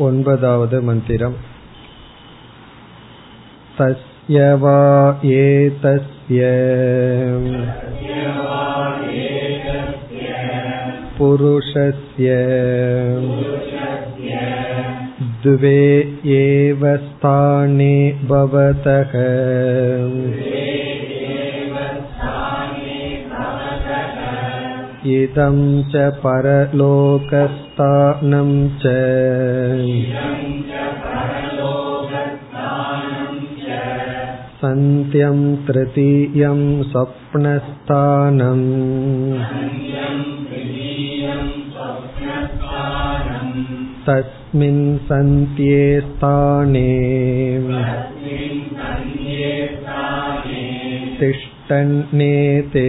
ओन्पदावद् मन्दिरम् तस्य वा एतस्य पुरुषस्य द्वे एव स्थाने भवतः इदं च परलोकस्थानं च सन्त्यं तृतीयं स्वप्नस्थानम् तस्मिन् सन्त्ये स्थाने तिष्ठन्नेते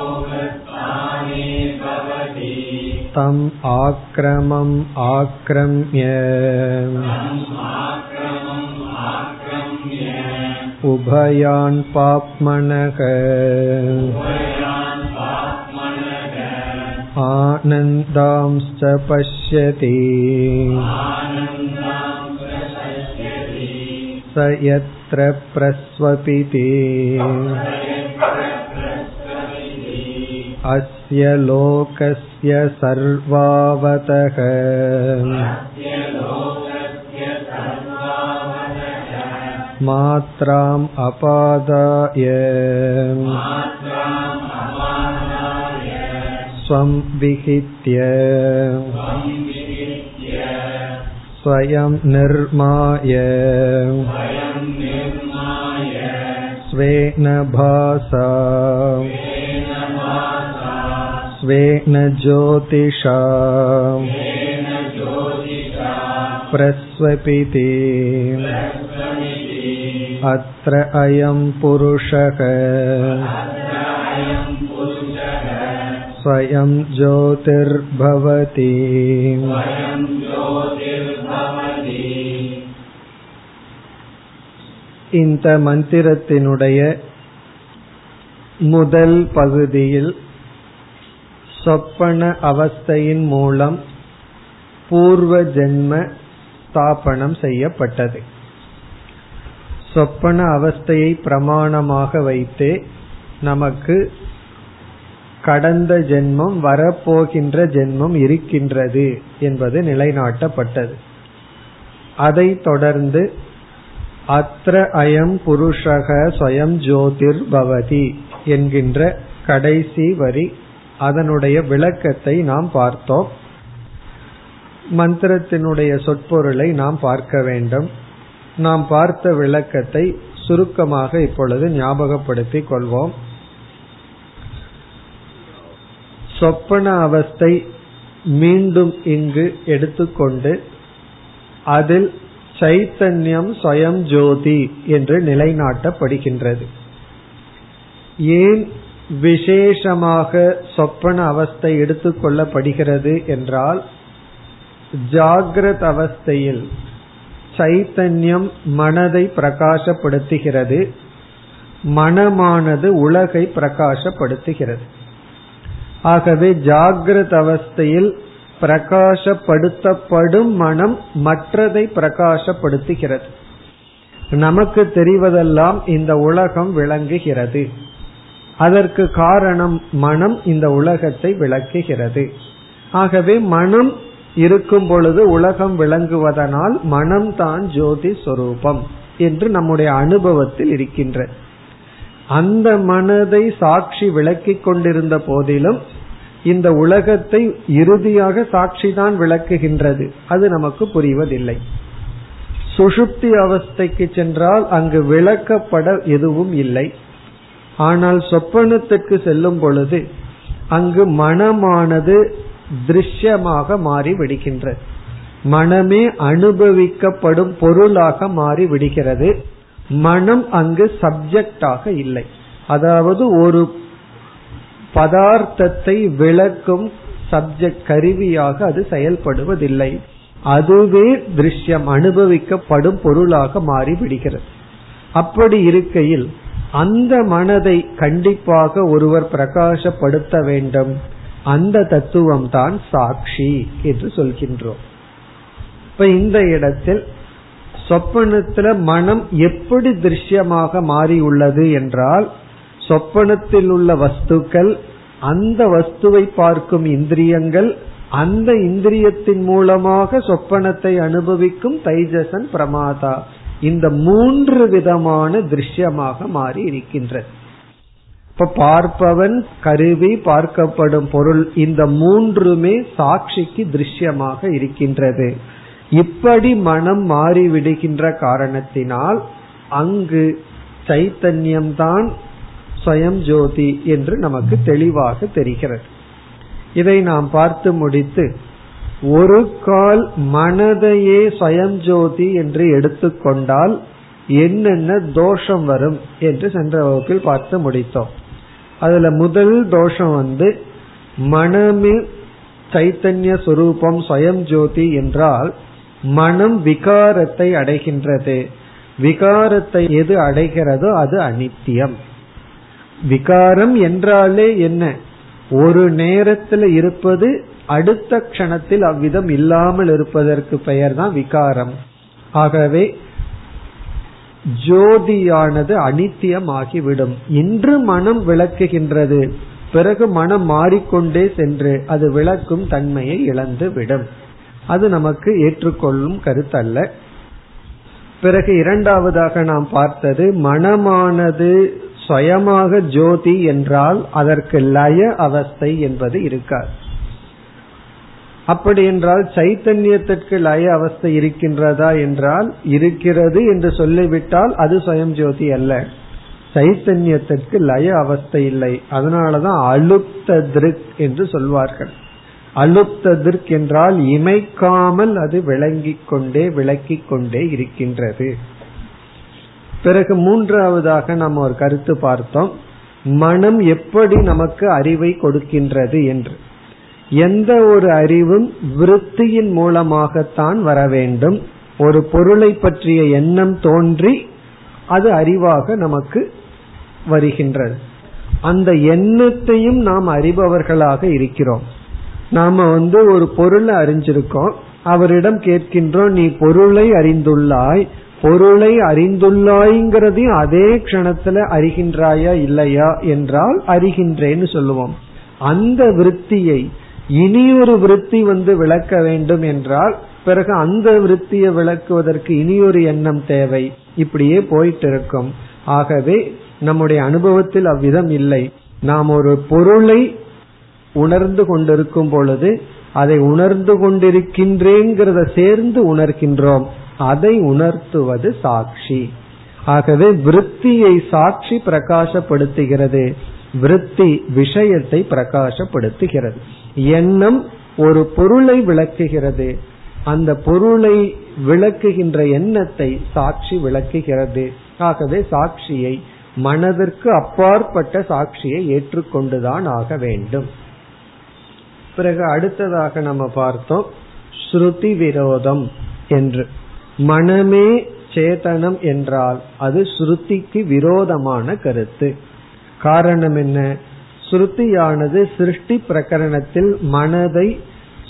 तम् आक्रमम् आक्रम्य उभयान् पाप्मनः आनन्दांश्च पश्यति स यत्र प्रस्वपिति अस्य लोकस्य सर्वावतः मात्राम् अपादाय स्वं विहित्य स्वयं निर्माय स्वेन भासा स्वेन ज्योतिषा प्रस्वपिति अत्र अयं पुरुषः स्वयं ज्योतिर्भवति இந்த மந்திரத்தினுடைய முதல் பகுதியில் சொப்பன அவஸ்தையின் மூலம் பூர்வ ஜென்ம ஸ்தாபனம் செய்யப்பட்டது. சொப்பன அவஸ்தையை பிரமாணமாக வைத்தே நமக்கு கடந்த ஜென்மம் வரப்போகின்ற ஜென்மம் இருக்கின்றது என்பது நிலைநாட்டப்பட்டது. அதை தொடர்ந்து அத்ர அயம் புருஷக ஸ்வயம் ஜோதிர் பவதி என்கின்ற கடைசி வரி அதனுடைய விளக்கத்தை நாம் பார்த்தோம். மந்திரத்தினுடைய சொற்பொருளை நாம் பார்க்க வேண்டும். நாம் பார்த்த விளக்கத்தை சுருக்கமாக இப்பொழுது ஞாபகப்படுத்திக் கொள்வோம். சொப்பன அவஸ்தை மீண்டும் இங்கு எடுத்துக்கொண்டு அதில் சைத்தன்யம் ஸ்வயம் ஜோதி என்று நிலைநாட்டப்படுகின்றது. ஏன் விசேஷமாக சொப்பன அவஸ்தை எடுத்துக்கொள்ளப்படுகிறது என்றால் ஜாகிரத அவஸ்தையில் சைத்தன்யம் மனதை பிரகாசப்படுத்துகிறது மனமானது உலகை பிரகாசப்படுத்துகிறது. ஆகவே ஜாகிரத அவஸ்தையில் பிரகாசப்படுத்தப்படும் மனம் மற்றதை பிரகாசப்படுத்துகிறது. நமக்கு தெரிவதெல்லாம் இந்த உலகம் விளங்குகிறது. அதற்கு காரணம் மனம் இந்த உலகத்தை விளக்குகிறது. ஆகவே மனம் இருக்கும் பொழுது உலகம் விளங்குவதனால் மனம்தான் ஜோதி சொரூபம் என்று நம்முடைய அனுபவத்தில் இருக்கின்ற. அந்த மனதை சாட்சி விளக்கிக் கொண்டிருந்த போதிலும் இந்த உலகத்தை இறுதியாக சாட்சி தான் விளக்குகின்றது. அது நமக்கு புரிவதில்லை. சுஷுப்தி அவஸ்தைக்கு சென்றால் அங்கு விளக்கப்பட எதுவும் இல்லை. ஆனால் சொப்பனத்துக்கு செல்லும் பொழுது அங்கு மனமானது திருஷ்யமாக மாறி விடுகின்றது மனமே அனுபவிக்கப்படும் பொருளாக மாறி விடுகிறது. மனம் அங்கு சப்ஜெக்டாக இல்லை. அதாவது ஒரு பதார்த்தத்தை விளக்கும் சப்ஜெக்ட் கருவியாக அது செயல்படுவதில்லை. அதுவே திருஷ்யம் அனுபவிக்கப்படும் பொருளாக மாறி விடுகிறது. அப்படி இருக்கையில் அந்த மனதை கண்டிப்பாக ஒருவர் பிரகாசப்படுத்த வேண்டும். அந்த தத்துவம் தான் சாட்சி என்று சொல்கின்றோம். இப்ப இந்த இடத்தில் சொப்பனத்துல மனம் எப்படி திருஷ்யமாக மாறியுள்ளது என்றால் சொப்பனத்தில் உள்ள வஸ்துக்கள் அந்த வஸ்துவை பார்க்கும் இந்திரியங்கள் அந்த இந்திரியத்தின் மூலமாக சொப்பனத்தை அனுபவிக்கும் தைஜசன் பிரமாதா. இந்த மூன்று விதமான திருஷ்யமாக மாறி இருக்கின்றது. இப்ப பார்ப்பவன் கருவி பார்க்கப்படும் பொருள் இந்த மூன்றுமே சாட்சிக்கு திருஷ்யமாக இருக்கின்றது. இப்படி மனம் மாறிவிடுகின்ற காரணத்தினால் அங்கு சைத்தன்யம்தான் ஸ்வயம் ஜோதி என்று நமக்கு தெளிவாக தெரிகிறது. இதை நாம் பார்த்து முடித்து ஒரு கால் மனதையே ஸ்வயம் ஜோதி என்று எடுத்துக்கொண்டால் என்னென்ன தோஷம் வரும் என்று சென்ற வகுப்பில் பார்த்து முடித்தோம். அதுல முதல் தோஷம் வந்து மனமே சைத்தன்ய சுரூபம் சுயம் ஜோதி என்றால் மனம் விகாரத்தை அடைகின்றது. விகாரத்தை எது அடைகிறதோ அது அனித்தியம். விகாரம் என்றாலே என்ன? ஒரு நேரத்தில் இருப்பது அடுத்த க்ஷணத்தில் அவ்விதம் இல்லாமல் இருப்பதற்கு பெயர் தான் விகாரம். ஆகவே ஜோதியானது அனித்தியமாகிவிடும். இன்று மனம் விளக்குகின்றது. பிறகு மனம் மாறிக்கொண்டே சென்று அது விளக்கும் தன்மையை இழந்து விடும் அது நமக்கு ஏற்றுக்கொள்ளும் கருத்தல்ல. பிறகு இரண்டாவதாக நாம் பார்த்தது மனமானது சுயமாக ஜோதி என்றால் அதற்கு லய அவஸ்தை என்பது இருக்காது. அப்படி என்றால் சைத்தன்யத்திற்கு லய அவஸ்தை இருக்கின்றதா என்றால் இருக்கிறது என்று சொல்லிவிட்டால் அது சுயம் ஜோதி அல்ல. சைத்தன்யத்திற்கு லய அவஸ்தை இல்லை. அதனாலதான் அலுப்த திருக் என்று சொல்வார்கள். அலுப்த திருக் என்றால் இமைக்காமல் அது விளங்கிக் கொண்டே விளக்கிக் கொண்டே இருக்கின்றது. பிறகு மூன்றாவதாக நம்ம ஒரு கருத்து பார்த்தோம். மனம் எப்படி நமக்கு அறிவை கொடுக்கின்றது என்று. எந்த ஒரு அறிவும் விருத்தியின் மூலமாகத்தான் வர வேண்டும் ஒரு பொருளை பற்றிய எண்ணம் தோன்றி அது அறிவாக நமக்கு வருகின்றது. அந்த எண்ணத்தையும் நாம் அறிபவர்களாக இருக்கிறோம். நாம வந்து ஒரு பொருளை அறிஞ்சிருக்கோம். அவரிடம் கேட்கின்றோம் நீ பொருளை அறிந்துள்ளாய். பொருளை அறிந்துள்ளாய்ங்கிறதையும் அதே கணத்துல அறிகின்றாயா இல்லையா? என்றால் அறிகின்றேன்னு சொல்லுவோம். அந்த விருத்தியை இனியொரு விருத்தி வந்து விளக்க வேண்டும் என்றால் பிறகு அந்த விருத்தியை விளக்குவதற்கு இனியொரு எண்ணம் தேவை. இப்படியே போயிட்டு இருக்கும் ஆகவே நம்முடைய அனுபவத்தில் அவ்விதம் இல்லை. நாம் ஒரு பொருளை உணர்ந்து கொண்டிருக்கும் பொழுது அதை உணர்ந்து கொண்டிருக்கின்றேங்கிறத சேர்ந்து உணர்கின்றோம். அதை உணர்த்துவது சாட்சி. ஆகவே விருத்தியை சாட்சி பிரகாசப்படுத்துகிறது. விருத்தி விஷயத்தை பிரகாசப்படுத்துகிறது. எண்ணம் ஒரு பொருளை விளக்குகிறது. அந்த பொருளை விளக்குகின்ற எண்ணத்தை சாட்சி விளக்குகிறது. ஆகவே சாட்சியை மனதிற்கு அப்பாற்பட்ட சாட்சியை ஏற்றுக்கொண்டுதான் ஆக வேண்டும். பிறகு அடுத்ததாக நம்ம பார்த்தோம் ஸ்ருதி விரோதம் என்று. மனமே சேதனம் என்றால் அது ஸ்ருதிக்கு விரோதமான கருத்து. காரணம் என்ன? ஸ்ருதியானது சிருஷ்டி பிரகரணத்தில் மனதை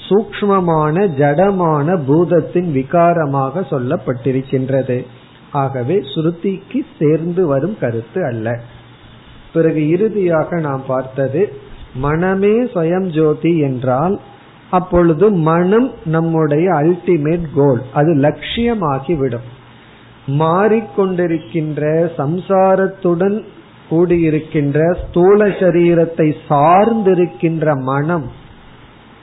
சூக்மமான ஜடமான பூதத்தின் விகாரமாக சொல்லப்பட்டிருக்கின்றது. ஆகவே ஸ்ருதிக்கு சேர்ந்து வரும் கருத்து அல்ல. பிறகு இறுதியாக நாம் பார்த்தது மனமே சுயம் ஜோதி என்றால் அப்பொழுது மனம் நம்முடைய அல்டிமேட் கோல் அது லட்சியமாகிவிடும். மாறிக்கொண்டிருக்கின்ற சம்சாரத்துடன் கூடியிருக்கின்ற ஸ்தூல சரீரத்தை சார்ந்திருக்கின்ற மனம்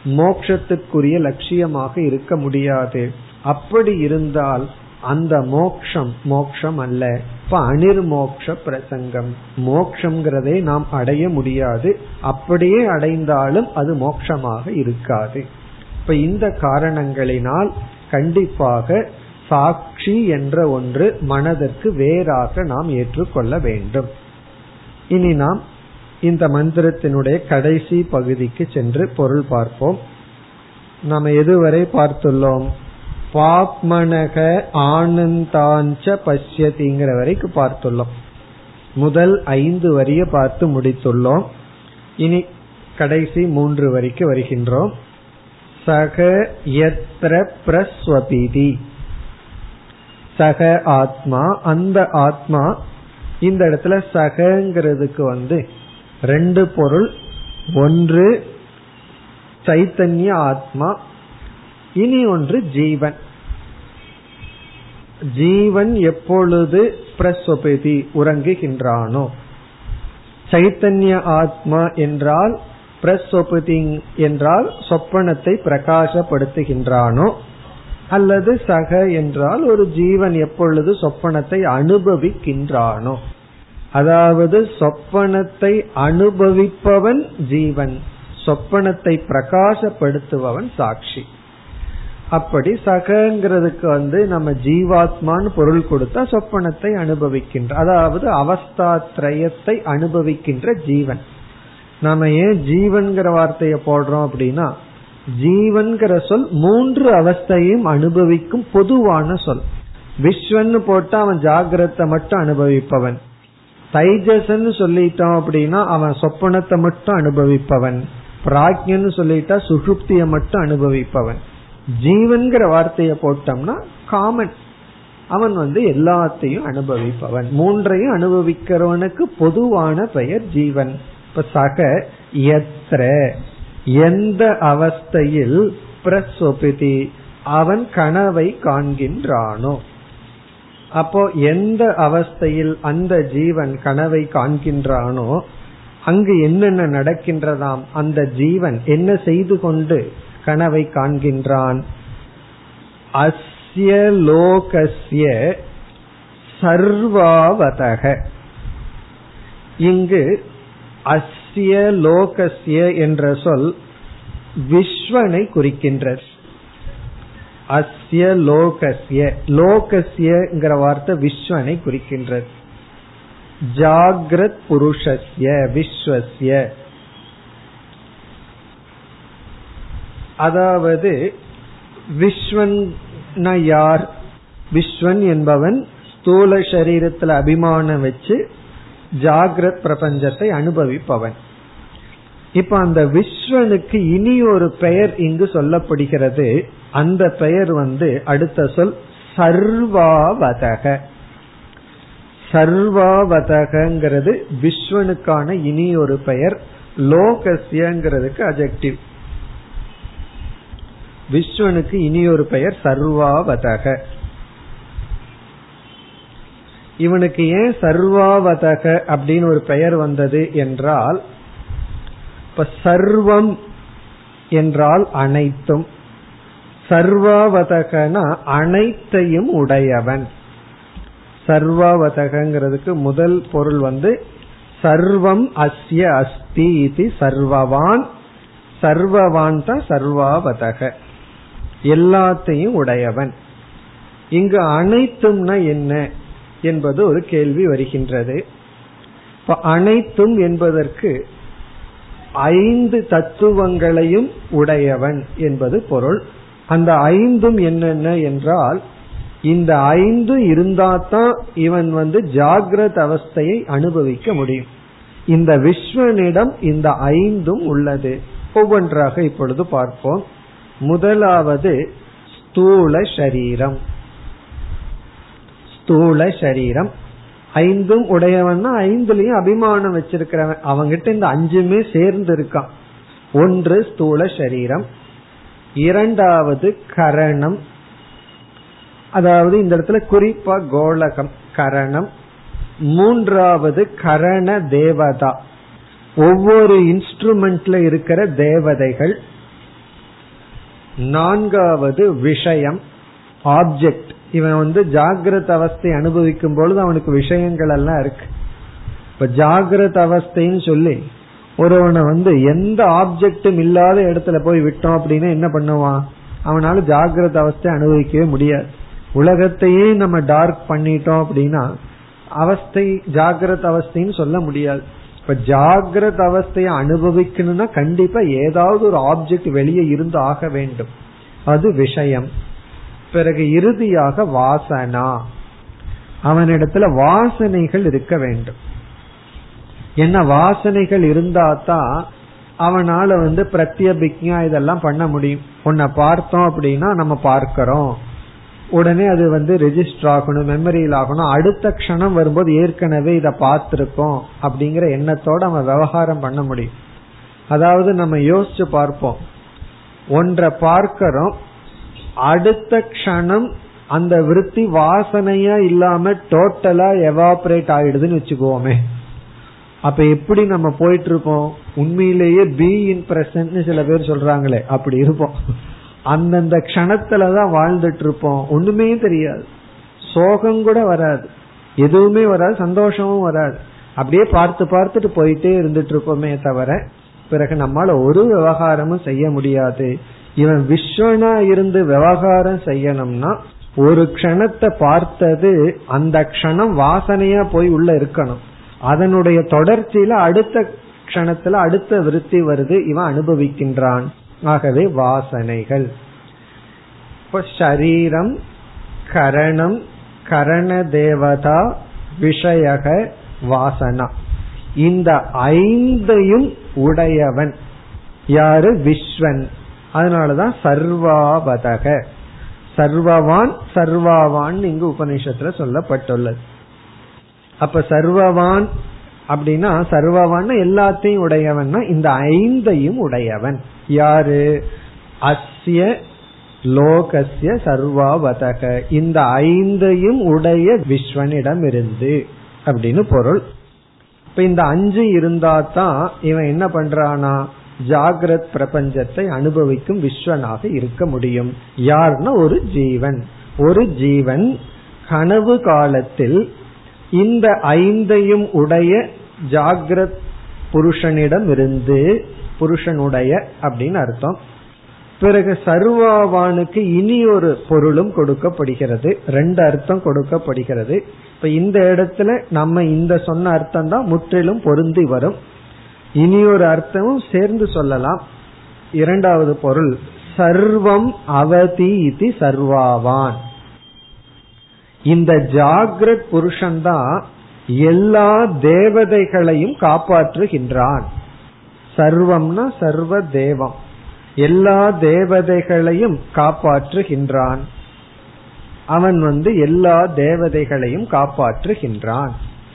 மோக்ஷத்துக்குரிய லட்சியமாக இருக்க முடியாது. அப்படி இருந்தால் அந்த மோக்ஷம் மோக்ஷம் அல்ல. இப்ப அனிர்மோக்ஷ பிரசங்கம். மோக்ஷங்கிறதை நாம் அடைய முடியாது. அப்படியே அடைந்தாலும் அது மோக்ஷமாக இருக்காது. இப்ப இந்த காரணங்களினால் கண்டிப்பாக சாட்சி என்ற ஒன்று மனதிற்கு வேறாக நாம் ஏற்றுக்கொள்ள வேண்டும். இனி நாம் இந்த மந்திரத்தினுடைய கடைசி பகுதிக்கு சென்று பொருள் பார்ப்போம். நாம் எதுவரை பார்த்துள்ளோம்? பாப்மனக ஆனந்தாஞ்ச பஷ்யதிங்கிற வரைக்கும் பார்த்துள்ளோம். முதல் ஐந்து வரிய பார்த்து முடித்துள்ளோம். இனி கடைசி மூன்று வரிக்கு வருகின்றோம். சக எத்திர பிரஸ்வபிதி. சக ஆத்மா அந்த ஆத்மா இந்த இடத்துல சகங்கிறதுக்கு வந்து ரெண்டு பொருள். ஒன்று சைத்தன்ய ஆத்மா இனி ஒன்று ஜீவன். ஜீவன் எப்பொழுது பிரஸ்வபதி உறங்குகின்றானோ. சைத்தன்ய ஆத்மா என்றால் பிரஸ்வபதி என்றால் சொப்பனத்தை பிரகாசப்படுத்துகின்றானோ. அல்லது சக என்றால் ஒரு ஜீவன் எப்பொழுது சொப்பனத்தை அனுபவிக்கின்றானோ. அதாவது சொப்பனத்தை அனுபவிப்பவன் ஜீவன் சொப்பனத்தை பிரகாசப்படுத்துபவன் சாட்சி. அப்படி சகங்கிறதுக்கு வந்து நம்ம ஜீவாத்மான்னு பொருள் கொடுத்தா சொப்பனத்தை அனுபவிக்கின்ற அதாவது அவஸ்தாத்ரயத்தை அனுபவிக்கின்ற ஜீவன். நாம ஏன் ஜீவன்கிற வார்த்தையை போடுறோம் அப்படின்னா ஜீவன்கிற சொல் மூன்று அவஸ்தையும் அனுபவிக்கும் பொதுவான சொல். விஸ்வன்னு போட்டா அவன் ஜாகிரத்தை மட்டும் அனுபவிப்பவன். தைஜசன்னு சொல்லிட்டோம் அப்படின்னா அவன் சொப்பனத்தை மட்டும் அனுபவிப்பவன். பிராக்யன்னு சொல்லிட்டா சுஷுப்திய மட்டும் அனுபவிப்பவன். ஜீவன்கிற வார்த்தையை போட்டோம்னா காமன். அவன் வந்து எல்லாத்தையும் அனுபவிப்பவன். மூன்றையும் அனுபவிக்கிறவனுக்கு பொதுவான பெயர் ஜீவன். இப்ப சக எத்திர எந்த அவஸ்தையில் பிரஸ்வபிதி அவன் கனவை காண்கின்றானோ. அப்போ எந்த அவஸ்தையில் அந்த ஜீவன் கனவை காண்கின்றானோ அங்கு என்னென்ன நடக்கின்றதாம் அந்த ஜீவன் என்ன செய்து கொண்டு கனவை காண்கின்றான்? அஸ்ய லோகஸ்ய சர்வாவதக. இங்கு அஸ்ய லோகஸ்ய என்ற சொல் விஸ்வனை குறிக்கின்றது. அஸ்ய லோகஸ்ய லோகஸ்யங்கிற வார்த்தை விஸ்வனை குறிக்கின்றது. ஜாகிரத் புருஷஸ்ய விஸ்வஸ்ய. அதாவது விஸ்வன் யார்? விஸ்வன் என்பவன் ஸ்தூல சரீரத்துல அபிமானம் வச்சு ஜாகிரத் பிரபஞ்சத்தை அனுபவிப்பவன். இப்ப அந்த விஸ்வனுக்கு இனி ஒரு பெயர் இங்கு சொல்லப்படுகிறது. அந்த பெயர் வந்து அடுத்த சொல் சர்வாவதக. சர்வாவதகங்கிறது விஸ்வனுக்கான இனி ஒரு பெயர் லோகசியங்கிறதுக்கு அஜெக்டிவ் விஸ்வனுக்கு இனி ஒரு பெயர் சர்வாவதக. இவனுக்கு ஏன் சர்வாவதக அப்படின்னு ஒரு பெயர் வந்தது என்றால் இப்ப சர்வம் என்றால் அனைத்தும். சர்வாவதகனா அனைத்தையும் உடையவன். சர்வாவதகங்கிறதுக்கு முதல் பொருள் வந்து சர்வம் அஸ்ய அஸ்தி இது சர்வவான். சர்வவான் தான் சர்வாவதக. எல்லாத்தையும் உடையவன். இங்கு அனைத்தும்னா என்ன? என்பது ஒரு கேள்வி வருகின்றது. இப்ப அனைத்தும் என்பதற்கு ஐந்து தத்துவங்களையும் உடையவன் என்பது பொருள். அந்த ஐந்தும் என்னென்ன என்றால் இந்த ஐந்து இருந்தாதான் இவன் வந்து ஜாகிரத அவஸ்தையை அனுபவிக்க முடியும். இந்த விஸ்வனிடம் இந்த ஐந்தும் உள்ளது. ஒவ்வொன்றாக இப்பொழுது பார்ப்போம். முதலாவது ஸ்தூல சரீரம். ஸ்தூல சரீரம். ஐந்தும் உடையவன்னா ஐந்துலயும் அபிமானம் வச்சிருக்கிறவன். அவங்கிட்ட இந்த அஞ்சுமே சேர்ந்து இருக்கான். ஒன்று ஸ்தூல சரீரம். இரண்டாவது கரணம். அதாவது இந்த இடத்துல குறிப்பா கோலகம் கரணம். மூன்றாவது கரண தேவதா. ஒவ்வொரு இன்ஸ்ட்ருமெண்ட்ல இருக்கிற தேவதைகள். நான்காவது விஷயம் ஆப்ஜெக்ட் இவன் வந்து ஜாகிரத அவஸ்தை அனுபவிக்கும் பொழுது அவனுக்கு விஷயங்கள் எல்லாம் இருக்கு. இப்ப ஜாகிரத அவஸ்தைன்னு சொல்லி ஒருவனை வந்து எந்த ஆப்ஜெக்டும் இல்லாத இடத்துல போய் விட்டோம் அப்படின்னு என்ன பண்ணுவான்? அவனால ஜாகிரத அவஸ்தை அனுபவிக்கவே முடியாது. உலகத்தையே நம்ம டார்க் பண்ணிட்டோம் அப்படின்னா அவஸ்தை ஜாகிரத அவஸ்தைன்னு சொல்ல முடியாது. இப்ப ஜாகிரத அவஸ்தையை அனுபவிக்கணும்னா கண்டிப்பா ஏதாவது ஒரு ஆப்ஜெக்ட் வெளியே இருந்து ஆக வேண்டும். அது விஷயம். பிறகு இறுதியாக வாசனா. அவனிடத்துல வாசனைகள் இருக்க வேண்டும். என்ன வாசனைகள் இருந்தா தான் அவனால வந்து பிரத்யபிக்யா இதெல்லாம் பண்ண முடியும். உன்னை பார்த்தோம் அப்படின்னா நம்ம பார்க்கிறோம். உடனே அது வந்து ரெஜிஸ்டர் ஆகணும் மெமரியில் ஆகணும். அடுத்த க்ஷணம் வரும்போது ஏற்கனவே இதை பார்த்திருக்கோம் அப்படிங்கிற எண்ணத்தோட அவன் விவகாரம் பண்ண முடியும். அதாவது நம்ம யோசிச்சு பார்ப்போம். ஒன்றை பார்க்கிறோம் அடுத்த க்ஷணம் அந்த விருத்தி வாசனையா இல்லாம டோட்டலா எவாபரேட் ஆயிடுதுன்னு வச்சுக்கோமே. அப்ப எப்படி நம்ம போயிட்டு இருப்போம் உண்மையிலேயே பி இன் பிரசன்ட் சில பேர் சொல்றாங்களே அப்படி இருப்போம். அந்தந்த கணத்துலதான் வாழ்ந்துட்டு இருப்போம் ஒண்ணுமே தெரியாது. சோகம் கூட வராது. எதுவுமே வராது சந்தோஷமும் வராது. அப்படியே பார்த்து பார்த்துட்டு போயிட்டே இருந்துட்டு இருப்போமே தவிர பிறகு நம்மால ஒரு விவகாரமும் செய்ய முடியாது. இவன் விஸ்வனா இருந்து விவகாரம் செய்யணும்னா ஒரு க்ஷணத்தை பார்த்தது அந்த க்ஷணம் வாசனையா போய் உள்ள இருக்கணும். அதனுடைய தொடர்ச்சியில அடுத்த க்ஷணத்துல அடுத்த விருத்தி வருது இவன் அனுபவிக்கின்றான். ஆகவே வாசனைகள். இப்ப ஷரீரம் கரணம் கரண தேவதா விஷயக வாசனா. இந்த ஐந்தையும் உடையவன். யாரு? விஸ்வன். அதனாலதான் சர்வாவதக. சர்வவான் சர்வாவான் இங்கு உபநிஷத்துல சொல்லப்பட்டுள்ளது. அப்ப சர்வவான் அப்படின்னா சர்வவான் எல்லாத்தையும் உடையவன்னா இந்த ஐந்தையும் உடையவன். யாரு? அஸ்ய லோகசிய சர்வாவதக. இந்த ஐந்தையும் உடைய விஸ்வனிடம் இருந்து அப்படின்னு பொருள். இப்ப இந்த அஞ்சு இருந்தா தான் இவன் என்ன பண்றானா? ஜாகிரத் பிரபஞ்சத்தை அனுபவிக்கும் விஸ்வனாக இருக்க முடியும். யார்னா ஒரு ஜீவன். ஒரு ஜீவன் கனவு காலத்தில் இந்த ஐந்தையும் உடைய ஜாகிரத் புருஷனிடம் இருந்து புருஷனுடைய அப்படின்னு அர்த்தம். பிறகு சர்வாவானுக்கு இனி ஒரு பொருளும் கொடுக்கப்படுகிறது. ரெண்டு அர்த்தம் கொடுக்கப்படுகிறது. இப்ப இந்த இடத்துல நம்ம இந்த சொன்ன அர்த்தம் தான் முற்றிலும் பொருந்தி வரும். இனி ஒரு அர்த்தமும் சேர்ந்து சொல்லலாம். இரண்டாவது பொருள் சர்வம் அவதி இது சர்வாவான். இந்த ஜாகிரத் புருஷன்தான் எல்லா தேவதைகளையும் காப்பாற்றுகின்றான். சர்வம்னா சர்வ தேவம். எல்லா தேவதைகளையும் காப்பாற்றுகின்றான். அவன் வந்து எல்லா தேவதைகளையும் காப்பாற்றுகின்றான்.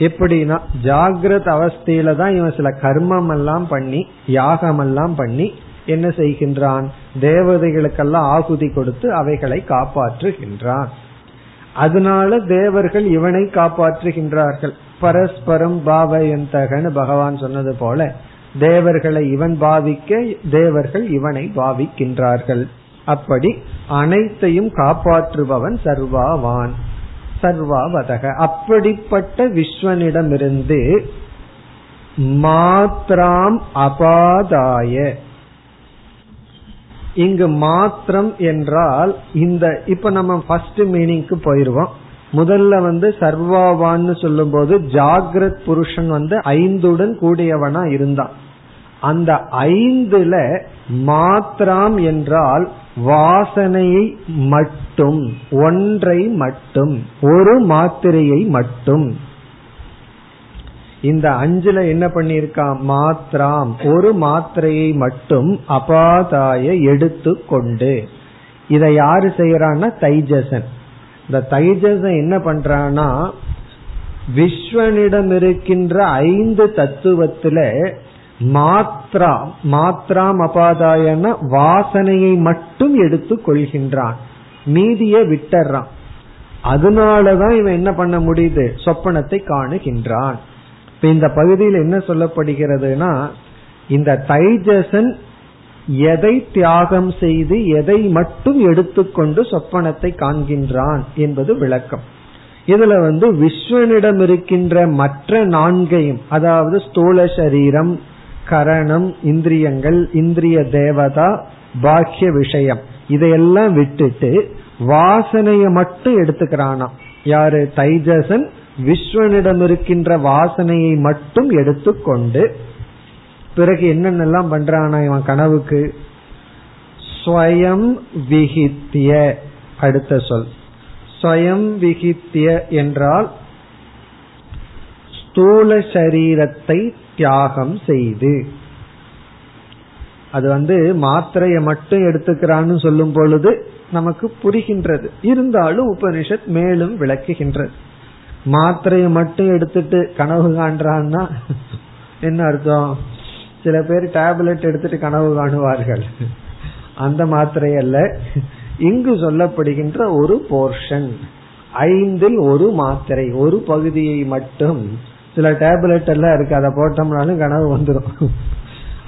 எப்படின்னா ஜாகிரத அவஸ்தையில தான் இவன் சில கர்மம் எல்லாம் பண்ணி யாகம் எல்லாம் பண்ணி என்ன செய்கின்றான்? தேவதைகளுக்கெல்லாம் ஆகுதி கொடுத்து அவைகளை காப்பாற்றுகின்றான். அதனால தேவர்கள் இவனை காப்பாற்றுகின்றார்கள். பரஸ்பரம் பாவயந்தகன்னு பகவான் சொன்னது போல தேவர்களை இவன் பாவிக்க தேவர்கள் இவனை பாவிக்கின்றார்கள். அப்படி அனைத்தையும் காப்பாற்றுபவன் சர்வாவான். சர்வாவதக. அப்படிப்பட்ட விஸ்வனிடமிருந்து மாத்ராம் அபாதாய. இங்கு மாத்திரம் என்றால் இந்த இப்ப நம்ம ஃபர்ஸ்ட் மீனிங்க்கு போயிருவோம். முதல்ல வந்து சர்வாவான்னு சொல்லும் போது ஜாகிரத் புருஷன் வந்து ஐந்துடன் கூடியவனா இருந்தான். அந்த ஐந்துல மாத்திராம் என்றால் வாசனையை மட்டும் ஒன்றை மட்டும் ஒரு மாத்திரையை மட்டும். இந்த அஞ்சுல என்ன பண்ணிருக்கான் மாத்திராம். ஒரு மாத்திரையை மட்டும் அபாதாய எடுத்து கொண்டு. இதை யாரு செய்யறான்னா? தைஜசன். இந்த தைஜசன் என்ன பண்றான்னா விஸ்வனிடம் இருக்கின்ற ஐந்து தத்துவத்துல மாத்ரா மாத்ராம் அபாதாயன வாசனையை மட்டும் எடுத்து கொள்கின்றான். மீதிய விட்டுறான். அதனாலதான் இவன் என்ன பண்ண முடியுது? சொப்பனத்தை காணுகின்றான். இப்ப இந்த பகுதியில் என்ன சொல்லப்படுகிறதுனா இந்த தைஜசன் எதை தியாகம் செய்து எதை மட்டும் எடுத்துக்கொண்டு சொப்பனத்தை காண்கின்றான் என்பது விளக்கம். இதுல வந்து விஸ்வனிடம் இருக்கின்ற மற்ற நான்கையும் அதாவது ஸ்தூல சரீரம் கரணம் இந்திரியங்கள் இந்திரிய தேவதா பாக்கிய விஷயம். இதையெல்லாம் விட்டுட்டு வாசனைய மட்டும் எடுத்துக்கிறானா? யாரு? தைஜசன் விஸ்வனிடம் இருக்கின்ற வாசனையை மட்டும் எடுத்துக்கொண்டு பிறகு என்னென்னலாம் பண்றானா இவன் கனவுக்கு? ஸ்வயம் விகித்திய அடுத்த சொல். ஸ்வயம் விகித்திய என்றால் ஸ்தூல சரீரத்தை தியாகம் செய்து. அது வந்து மாத்திரையை மட்டும் எடுத்துக்கிறான்னு சொல்லும் பொழுது நமக்கு புரிகின்றது. இருந்தாலும் உபனிஷத் மேலும் விளக்குகின்றது. மாத்திரையை மட்டும் எடுத்துட்டு கனவு காண்றான்னா என்ன அர்த்தம்? சில பேர் டேப்லெட் எடுத்துட்டு கனவு காணுவார்கள். அந்த மாத்திரை அல்ல. இங்கு சொல்லப்படுகின்ற ஒரு போர்ஷன். ஐந்தில் ஒரு மாத்திரை ஒரு பகுதியை மட்டும் சில டேப்லெட் எல்லாம் இருக்கு. அதை போட்டோம்னாலும் கனவு வந்துடும்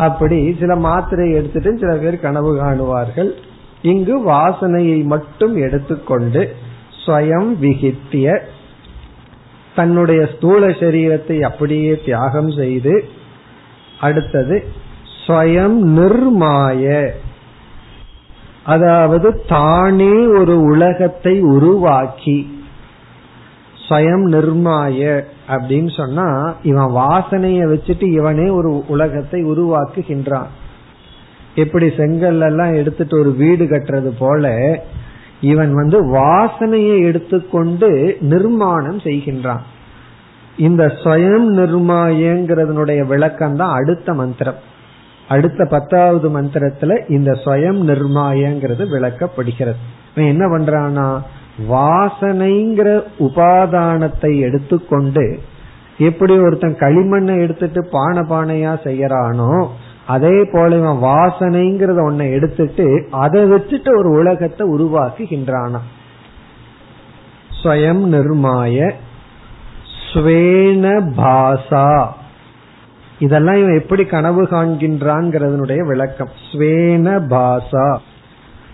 அப்படி சில மாத்திரை எடுத்துட்டு சில பேர் கனவு காணுவார்கள். இங்கு வாசனையை மட்டும் எடுத்துக்கொண்டு ஸ்வயம் விகித்திய தன்னுடைய ஸ்தூல சரீரத்தை அப்படியே தியாகம் செய்து அடுத்தது ஸ்வயம் நிர்மாய. அதாவது தானே ஒரு உலகத்தை உருவாக்கி ஸ்வயம் நிர்மாய. அப்படின்னு சொன்னா இவன் வாசனைய வச்சுட்டு இவனே ஒரு உலகத்தை உருவாக்குகின்றான். எப்படி செங்கல் எல்லாம் எடுத்துட்டு ஒரு வீடு கட்டுறது போல இவன் வந்து வாசனையை எடுத்துக்கொண்டு நிர்மாணம் செய்கின்றான். இந்த ஸ்வயம் நிர்மாயங்கிறதனுடைய விளக்கம் தான் அடுத்த மந்திரம். அடுத்த பத்தாவது மந்திரத்துல இந்த ஸ்வயம் நிர்மாயங்கிறது விளக்கப்படுகிறது. இவன் என்ன பண்றான்னா வாசனைங்கிற உபாதானத்தை எடுத்துக்கொண்டு எப்படி ஒருத்தன் களிமண்ணை எடுத்துட்டு பானை பானையா செய்யறானோ அதே போல இவன் வாசனைங்கிறத ஒன்ன எடுத்துட்டு அதை வச்சுட்டு ஒரு உலகத்தை உருவாக்குகின்றானா. ஸ்வயம் நிர்மாய ஸ்வேன பாசா. இதெல்லாம் இவன் எப்படி கனவு காண்கின்றான்ங்கிறதனுடைய விளக்கம். ஸ்வேன பாசா.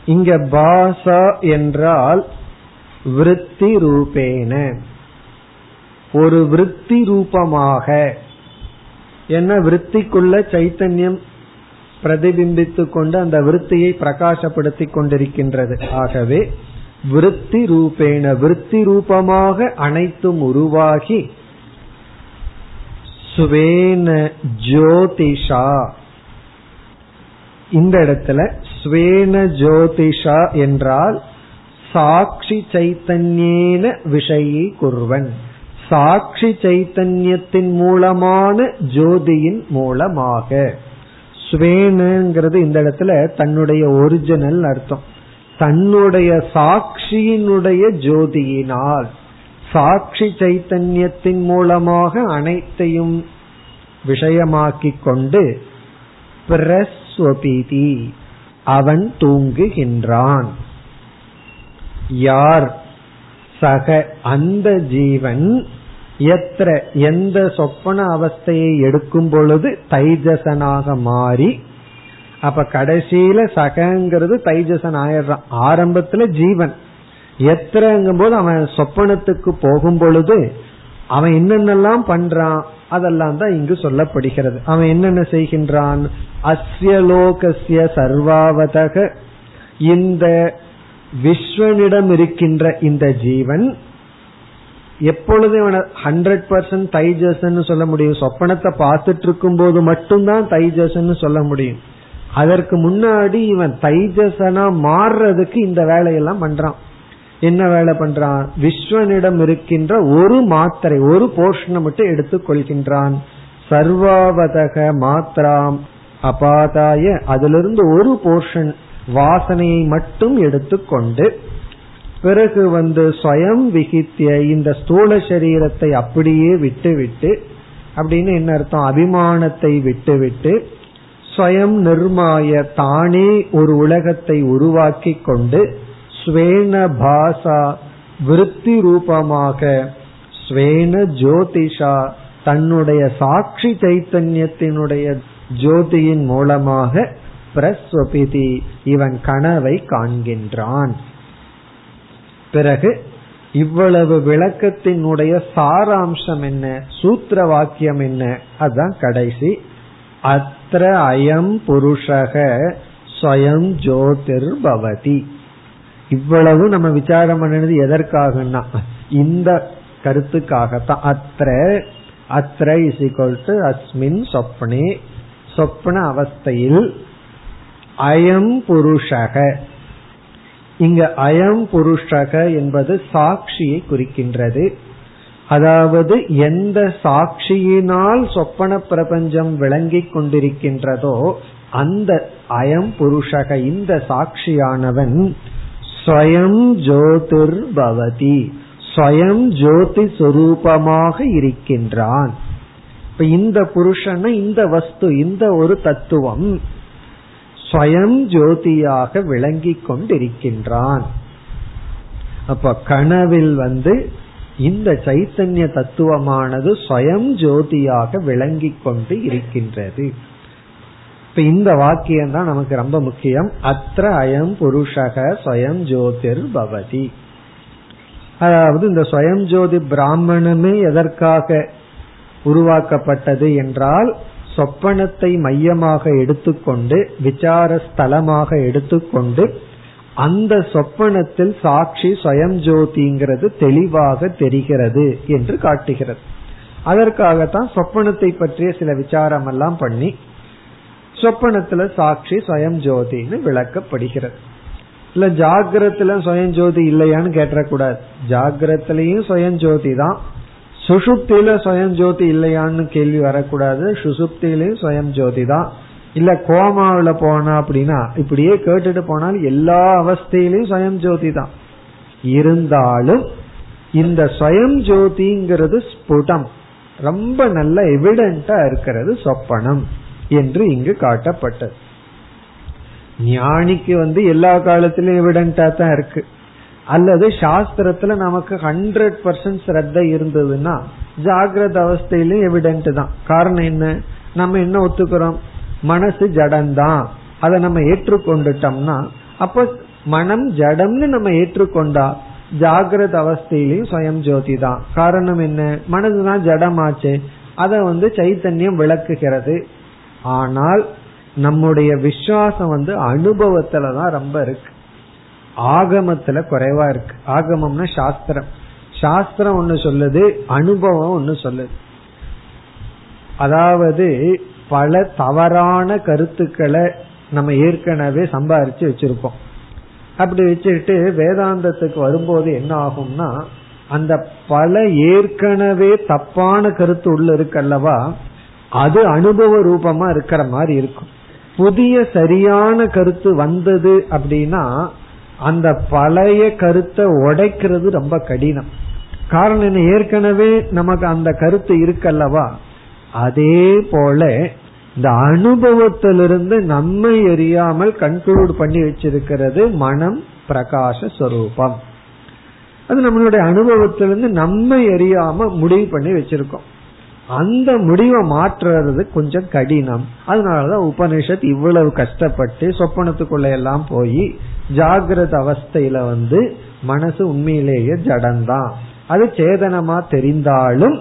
இங்க பாசா என்றால் விருத்தி ரூபேன ஒரு விருத்தி ரூபமாக என்ன விருத்திக்குள்ள சைத்தன்யம் பிரதிபிம்பித்து கொண்டு அந்த விருத்தியை பிரகாசப்படுத்தி கொண்டிருக்கின்றது. ஆகவே விருத்தி ரூபேன விருத்தி ரூபமாக அனைத்தும் உருவாகி ஸ்வேன ஜோதிஷா. இந்த இடத்துல ஸ்வேன ஜோதிஷா என்றால் சாட்சி சைத்தன்யேன விஷயி குர்வன். சாட்சி சைத்தன்யத்தின் மூலமான ஜோதியின் மூலமாக. ஸ்வேனுங்கிறது இந்த இடத்துல தன்னுடைய ஒரிஜினல் அர்த்தம். தன்னுடைய சாட்சியினுடைய ஜோதியினால் சாட்சி சைத்தன்யத்தின் மூலமாக அனைத்தையும் விஷயமாக்கிக் கொண்டு பிரஸ்வபிதி அவன் தூங்குகின்றான். யார்? சக அந்த ஜீவன் எத்திர எந்த சொப்பன அவஸ்தையை எடுக்கும் பொழுது தைஜசனாக மாறி அப்ப கடைசியில சகங்கிறது தைஜசன் ஆயிடுறான். ஆரம்பத்துல ஜீவன். எத்திரங்கும் போது அவன் சொப்பனத்துக்கு போகும் பொழுது அவன் என்னென்னலாம் பண்றான்? அதெல்லாம் தான் இங்கு சொல்லப்படுகிறது. அவன் என்னென்ன செய்கின்றான்? அஸ்யலோகசிய சர்வாவதக. இந்த விஸ்வனிடம் இருக்கின்ற இந்த ஜீவன் எப்பொழுது ஹண்ட்ரட் பர்சன்ட் தைஜசன் சொல்ல முடியும்? சொப்பனத்தை பார்த்துட்டு இருக்கும் போது மட்டும்தான் தைஜசன் சொல்ல முடியும். அதற்கு முன்னாடி இவன் தைஜசனா மாறுறதுக்கு இந்த வேலையெல்லாம் பண்றான். என்ன வேலை பண்றான்? விஸ்வனிடம் இருக்கின்ற ஒரு மாத்திரை ஒரு போர்ஷனை மட்டும் எடுத்துக் கொள்கின்றான். சர்வாவதக மாத்திராம் அபாதாய அதிலிருந்து ஒரு போர்ஷன் வாசனையை மட்டும் எடுத்துக்கொண்டு பிறகு வந்து ஸ்வயம் விகித்திய இந்த ஸ்தூல சரீரத்தை அப்படியே விட்டுவிட்டு அப்படின்னு என்ன அர்த்தம்? அபிமானத்தை விட்டுவிட்டு ஸ்வயம் நிர்மாய தானே ஒரு உலகத்தை உருவாக்கி கொண்டு ஸ்வேன பாசா விருத்தி ரூபமாக ஸ்வேன ஜோதிஷா தன்னுடைய சாட்சி சைத்தன்யத்தினுடைய ஜோதியின் மூலமாக பிரஸ்வபிதி. இவன் கனவை காண்கின்றான். பிறகு இவ்வளவு விளக்கத்தினுடைய சாராம்சம் என்ன? சூத்திர வாக்கியம் என்ன? அதுதான் கடைசி. அத்திர அயம் புருஷக ஸ்வயம் ஜோதிர் பவதி. இவ்வளவு நம்ம விசாரம் பண்ணினது எதற்காகனா இந்த கருத்துக்காகத்தான். அத்திர அத்திர இஸ் ஈக்வல் டு அஸ்மின் சொப்னே. சொப்ன அவஸ்தையில் அயம் புருஷக. இங்க அயம் புருஷக என்பது சாட்சியை குறிக்கின்றது. அதாவது எந்த சாட்சியினால் சொப்பன பிரபஞ்சம் விளங்கிக் கொண்டிருக்கின்றதோ அந்த அயம் புருஷக இந்த சாட்சியானவன் ஸ்வயம் ஜோதிர் பவதி ஸ்வயம் ஜோதி சொரூபமாக இருக்கின்றான். இப்ப இந்த புருஷன இந்த வஸ்து இந்த ஒரு தத்துவம் ஸ்வயம் ஜோதியாக விளங்கிக் கொண்டிருக்கின்றான். அப்ப கனவில் வந்து இந்த சைத்தன்ய தத்துவமானது ஸ்வயம் ஜோதியாக விளங்கிக் கொண்டு இருக்கின்றது. இப்ப இந்த வாக்கியம் தான் நமக்கு ரொம்ப முக்கியம். அத்த அயம் புருஷக ஸ்வயம் ஜோதிர் பவதி. அதாவது இந்த ஸ்வயம் ஜோதி பிராமணமே எதற்காக உருவாக்கப்பட்டது என்றால் சொப்பனத்தை மையமாக எடுத்துக்கொண்டு விசார ஸ்தலமாக எடுத்துக்கொண்டு அந்த சொப்பனத்தில் சாட்சி சுயம் ஜோதிங்கிறது தெளிவாக தெரிகிறது என்று காட்டுகிறது. அதற்காகத்தான் சொப்பனத்தை பற்றிய சில விசாரம் எல்லாம் பண்ணி சொப்பனத்துல சாட்சி சுயம் ஜோதின்னு விளக்கப்படுகிறது. இல்ல ஜாகிரத்துல சுயம் ஜோதி இல்லையான்னு கேட்டக்கூடாது ஜாகிரத்திலையும் சுயம் ஜோதி தான். சுசுப்தியில சுயம் ஜோதி இல்லையான்னு கேள்வி வரக்கூடாது. சுசுப்தியிலையும் சுயம் ஜோதி தான். இல்ல கோமாவில போனா அப்படின்னா இப்படியே கேட்டுட்டு போனால் எல்லா அவஸ்தையிலையும் சுயம் ஜோதி தான். இருந்தாலும் இந்த சுயம் ஜோதிங்கிறது ஸ்புடம். ரொம்ப நல்ல எவிடென்டா இருக்கிறது சொப்பனம் என்று இங்கு காட்டப்பட்டது. ஞானிக்கு வந்து எல்லா காலத்திலும் எவிடென்டா தான் இருக்கு. அல்லது சாஸ்திரத்துல நமக்கு ஹண்ட்ரட் பர்சன்ட் ஸ்ரத்த இருந்ததுன்னா ஜாகிரத அவஸ்தையிலும் எவிடென்ட் தான். காரணம் என்ன? நம்ம என்ன ஒத்துக்கிறோம்? மனசு ஜடம்தான். அதை நம்ம ஏற்றுக்கொண்டுட்டோம்னா அப்ப மனம் ஜடம்னு நம்ம ஏற்றுக்கொண்டா ஜாகிரத அவஸ்தையிலையும் சுயம் ஜோதி தான். காரணம் என்ன? மனதுதான் ஜடமாச்சு. அதை வந்து சைத்தன்யம் விளக்குகிறது. ஆனால் நம்முடைய விசுவாசம் வந்து அனுபவத்துல தான் ரொம்ப இருக்கு. ஆகமத்துல குறைவா இருக்கு. ஆகமம்னா சாஸ்திரம். சாஸ்திரம் ஒண்ணு சொல்லுது அனுபவம் ஒன்னு சொல்லுது. அதாவது பல தவறான கருத்துக்களை நம்ம ஏற்கனவே சம்பாரிச்சு வச்சிருப்போம். அப்படி வச்சுட்டு வேதாந்தத்துக்கு வரும்போது என்ன ஆகும்னா அந்த பல ஏற்கனவே தப்பான கருத்து உள்ள இருக்கல்லவா அது அனுபவ ரூபமா இருக்கிற மாதிரி இருக்கும். புதிய சரியான கருத்து வந்தது அப்படின்னா அந்த பழைய கருத்தை உடைக்கிறது ரொம்ப கடினம். காரணம் என்ன? ஏற்கனவே நமக்கு அந்த கருத்து இருக்கல்லவா? அதே போல இந்த அனுபவத்திலிருந்து நம்மை எரியாமல் கன்க்ளூட் பண்ணி வச்சிருக்கிறது மனம் பிரகாச ஸ்வரூபம் அது நம்மளுடைய அனுபவத்திலிருந்து நம்மை எரியாம முடிவு பண்ணி வச்சிருக்கோம். அந்த முடிவை மாற்றுறது கொஞ்சம் கடினம். அதனாலதான் உபனிஷத் இவ்வளவு கஷ்டப்பட்டு சொப்பனத்துக்குள்ள எல்லாம் போய் ஜாகிரத அவஸ்தையில வந்து மனசு உண்மையிலேயே ஜடந்தான். அது சேதனமா தெரிந்தாலும்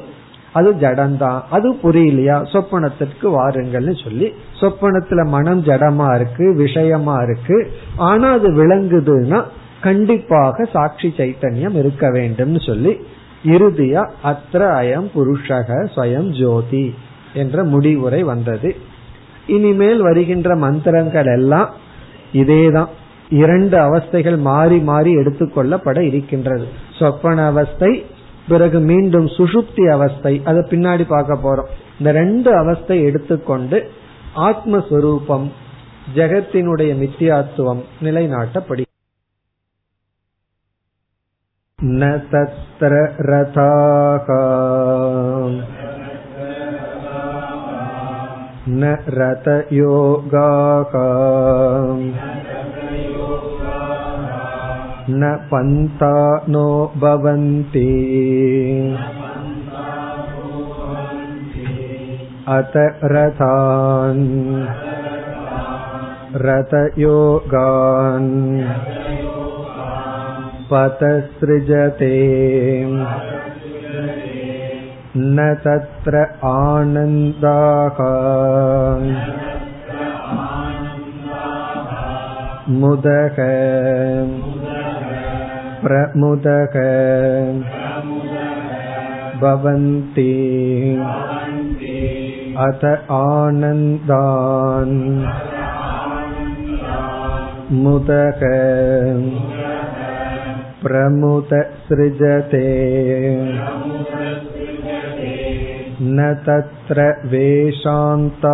அது ஜடந்தான். அது புரியலையா? சொப்பனத்திற்கு வாருங்கள்னு சொல்லி சொப்பனத்துல மனம் ஜடமா இருக்கு விஷயமா இருக்கு. ஆனா அது விளங்குதுன்னா கண்டிப்பாக சாட்சி சைத்தன்யம் இருக்க வேண்டும்னு சொல்லி இறுதியா அத்திர அயம் புருஷக ஸ்வயம் ஜோதி என்ற முடிவுரை வந்தது. இனிமேல் வருகின்ற மந்திரங்கள் எல்லாம் இதேதான். இரண்டு அவஸ்தைகள் மாறி மாறி எடுத்துக்கொள்ளப்பட இருக்கின்றது. சொப்பன அவஸ்தை பிறகு மீண்டும் சுசுப்தி அவஸ்தை அதை பின்னாடி பார்க்க போறோம். இந்த ரெண்டு அவஸ்தை எடுத்துக்கொண்டு ஆத்மஸ்வரூபம் ஜெகத்தினுடைய மித்தியாத்துவம் நிலைநாட்டப்படி न तत्र रथाः न रतयोगाः न पन्था नो भवन्ति अत रथान् रतयोगान् पतसृजते न तत्र आनन्दाः मुदः प्रमुदः भवन्ति अथ आनन्दान् मुदः प्रमुद सृजते। न तत्र वेशान्ताः।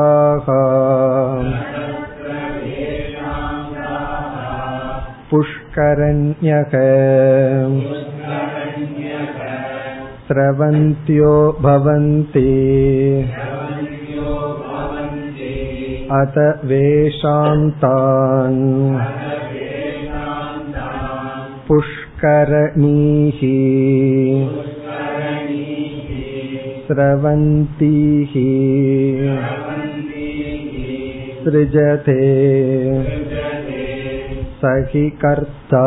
पुष्करण्यक। स्रवन्त्यो भवन्ति। अत वेशान्तान्। पुष्करणीः स्रवन्तीः सृजते स हि कर्ता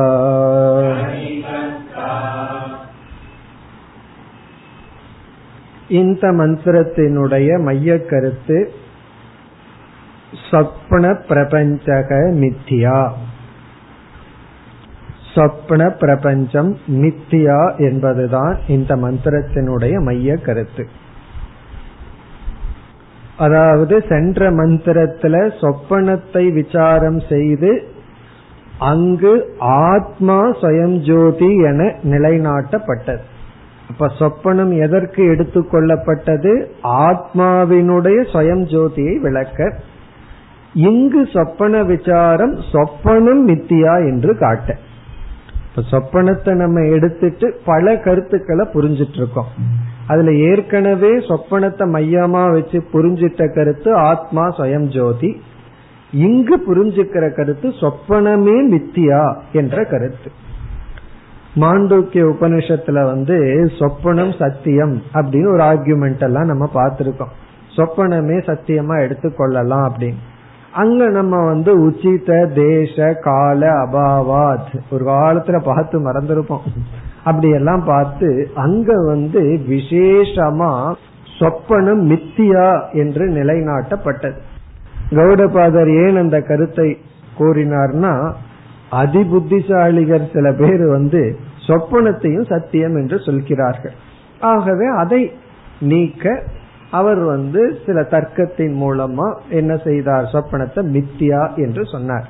இந்த மந்திரத்தினுடைய மைய கருத்து சொப்ன பிரபஞ்சக மித்தியா சொப்ன பிரபஞ்சம் மித்தியா என்பதுதான் இந்த மந்திரத்தினுடைய மைய கருத்து. அதாவது சென்ற மந்திரத்துல சொப்பனத்தை விசாரம் செய்து அங்கு ஆத்மா சுயம் ஜோதி என நிலைநாட்டப்பட்டது. அப்ப சொப்பனம் எதற்கு எடுத்துக்கொள்ளப்பட்டது ஆத்மாவினுடைய சுயம் ஜோதியை விளக்க. இங்கு சொப்பன விசாரம் சொப்பனம் மித்தியா என்று காட்ட. சொப்பனத்தை நம்ம எடுத்துட்டு பல கருத்துக்களை புரிஞ்சிட்டு இருக்கோம் அதுல ஏற்கனவே சொப்பனத்தை மையமா வச்சு புரிஞ்சிட்ட கருத்து ஆத்மா சுயம் ஜோதி. இங்கு புரிஞ்சுக்கிற கருத்து சொப்பனமே மித்தியா என்ற கருத்து. மாண்டூக்கிய உபனிஷத்துல வந்து சொப்பனம் சத்தியம் அப்படின்னு ஒரு ஆர்குமெண்ட் எல்லாம் நம்ம பார்த்திருக்கோம். சொப்பனமே சத்தியமா எடுத்துக்கொள்ளலாம் அப்படின்னு. அங்க நம்ம வந்து உச்சித தேச கால அபாவாத். ஒரு காலத்துல பார்த்து மறந்துருப்போம். அப்படி எல்லாம் பார்த்து அங்க வந்து விசேஷமா சொப்பனம் மித்தியா என்று நிலைநாட்டப்பட்டது. கௌடபாதர் ஏன் அந்த கருத்தை கூறினார்னா அதிபுத்திசாலிகர் சில பேர் வந்து சொப்பனத்தையும் சத்தியம் என்று சொல்கிறார்கள். ஆகவே அதை நீக்க அவர் வந்து சில தர்க்கத்தின் மூலமா என்ன செய்தார்? சொப்பனத்தை மித்தியா என்று சொன்னார்.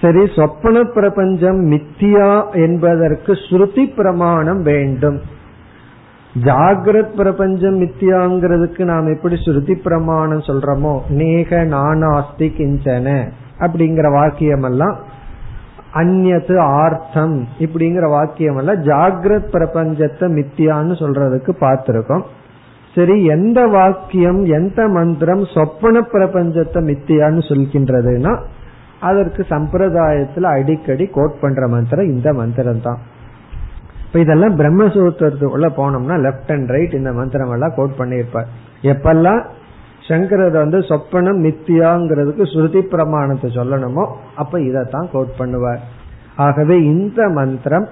சரி சொப்பன பிரபஞ்சம் மித்தியா என்பதற்கு ஸ்ருதி பிரமாணம் வேண்டும். ஜாகிரத் பிரபஞ்சம் மித்தியாங்கிறதுக்கு நாம் எப்படி ஸ்ருதி பிரமாணம் சொல்றோமோ? நேக நானாஸ்தி கிஞ்சன அப்படிங்கிற வாக்கியம் எல்லாம் அந்நத்து ஆர்த்தம் இப்படிங்கிற வாக்கியம் எல்லாம் ஜாகிரத் பிரபஞ்சத்தை மித்தியான்னு சொல்றதுக்கு பார்த்திருக்கோம். சரி எந்த வாக்கியம் எந்த மந்திரம் சொப்பன பிரபஞ்சத்தை மித்தியான்னு சொல்கின்றதுன்னா அதற்கு சம்பிரதாயத்துல அடிக்கடி கோட் பண்ற மந்திரம் இந்த மந்திரம் தான் இப்ப இதெல்லாம் பிரம்மசூத்திரத்துக்குள்ள போனோம்னா லெப்ட் அண்ட் ரைட் இந்த மந்திரம் எல்லாம் கோட் பண்ணியிருப்பார். எப்பெல்லாம் சங்கரத வந்து சொப்பனம் மித்தியாங்கிறதுக்கு ஸ்ருதி பிரமாணத்தை சொல்லணுமோ அப்ப இதத்தான் கோட் பண்ணுவார். ஆகவே இந்த மந்திரம்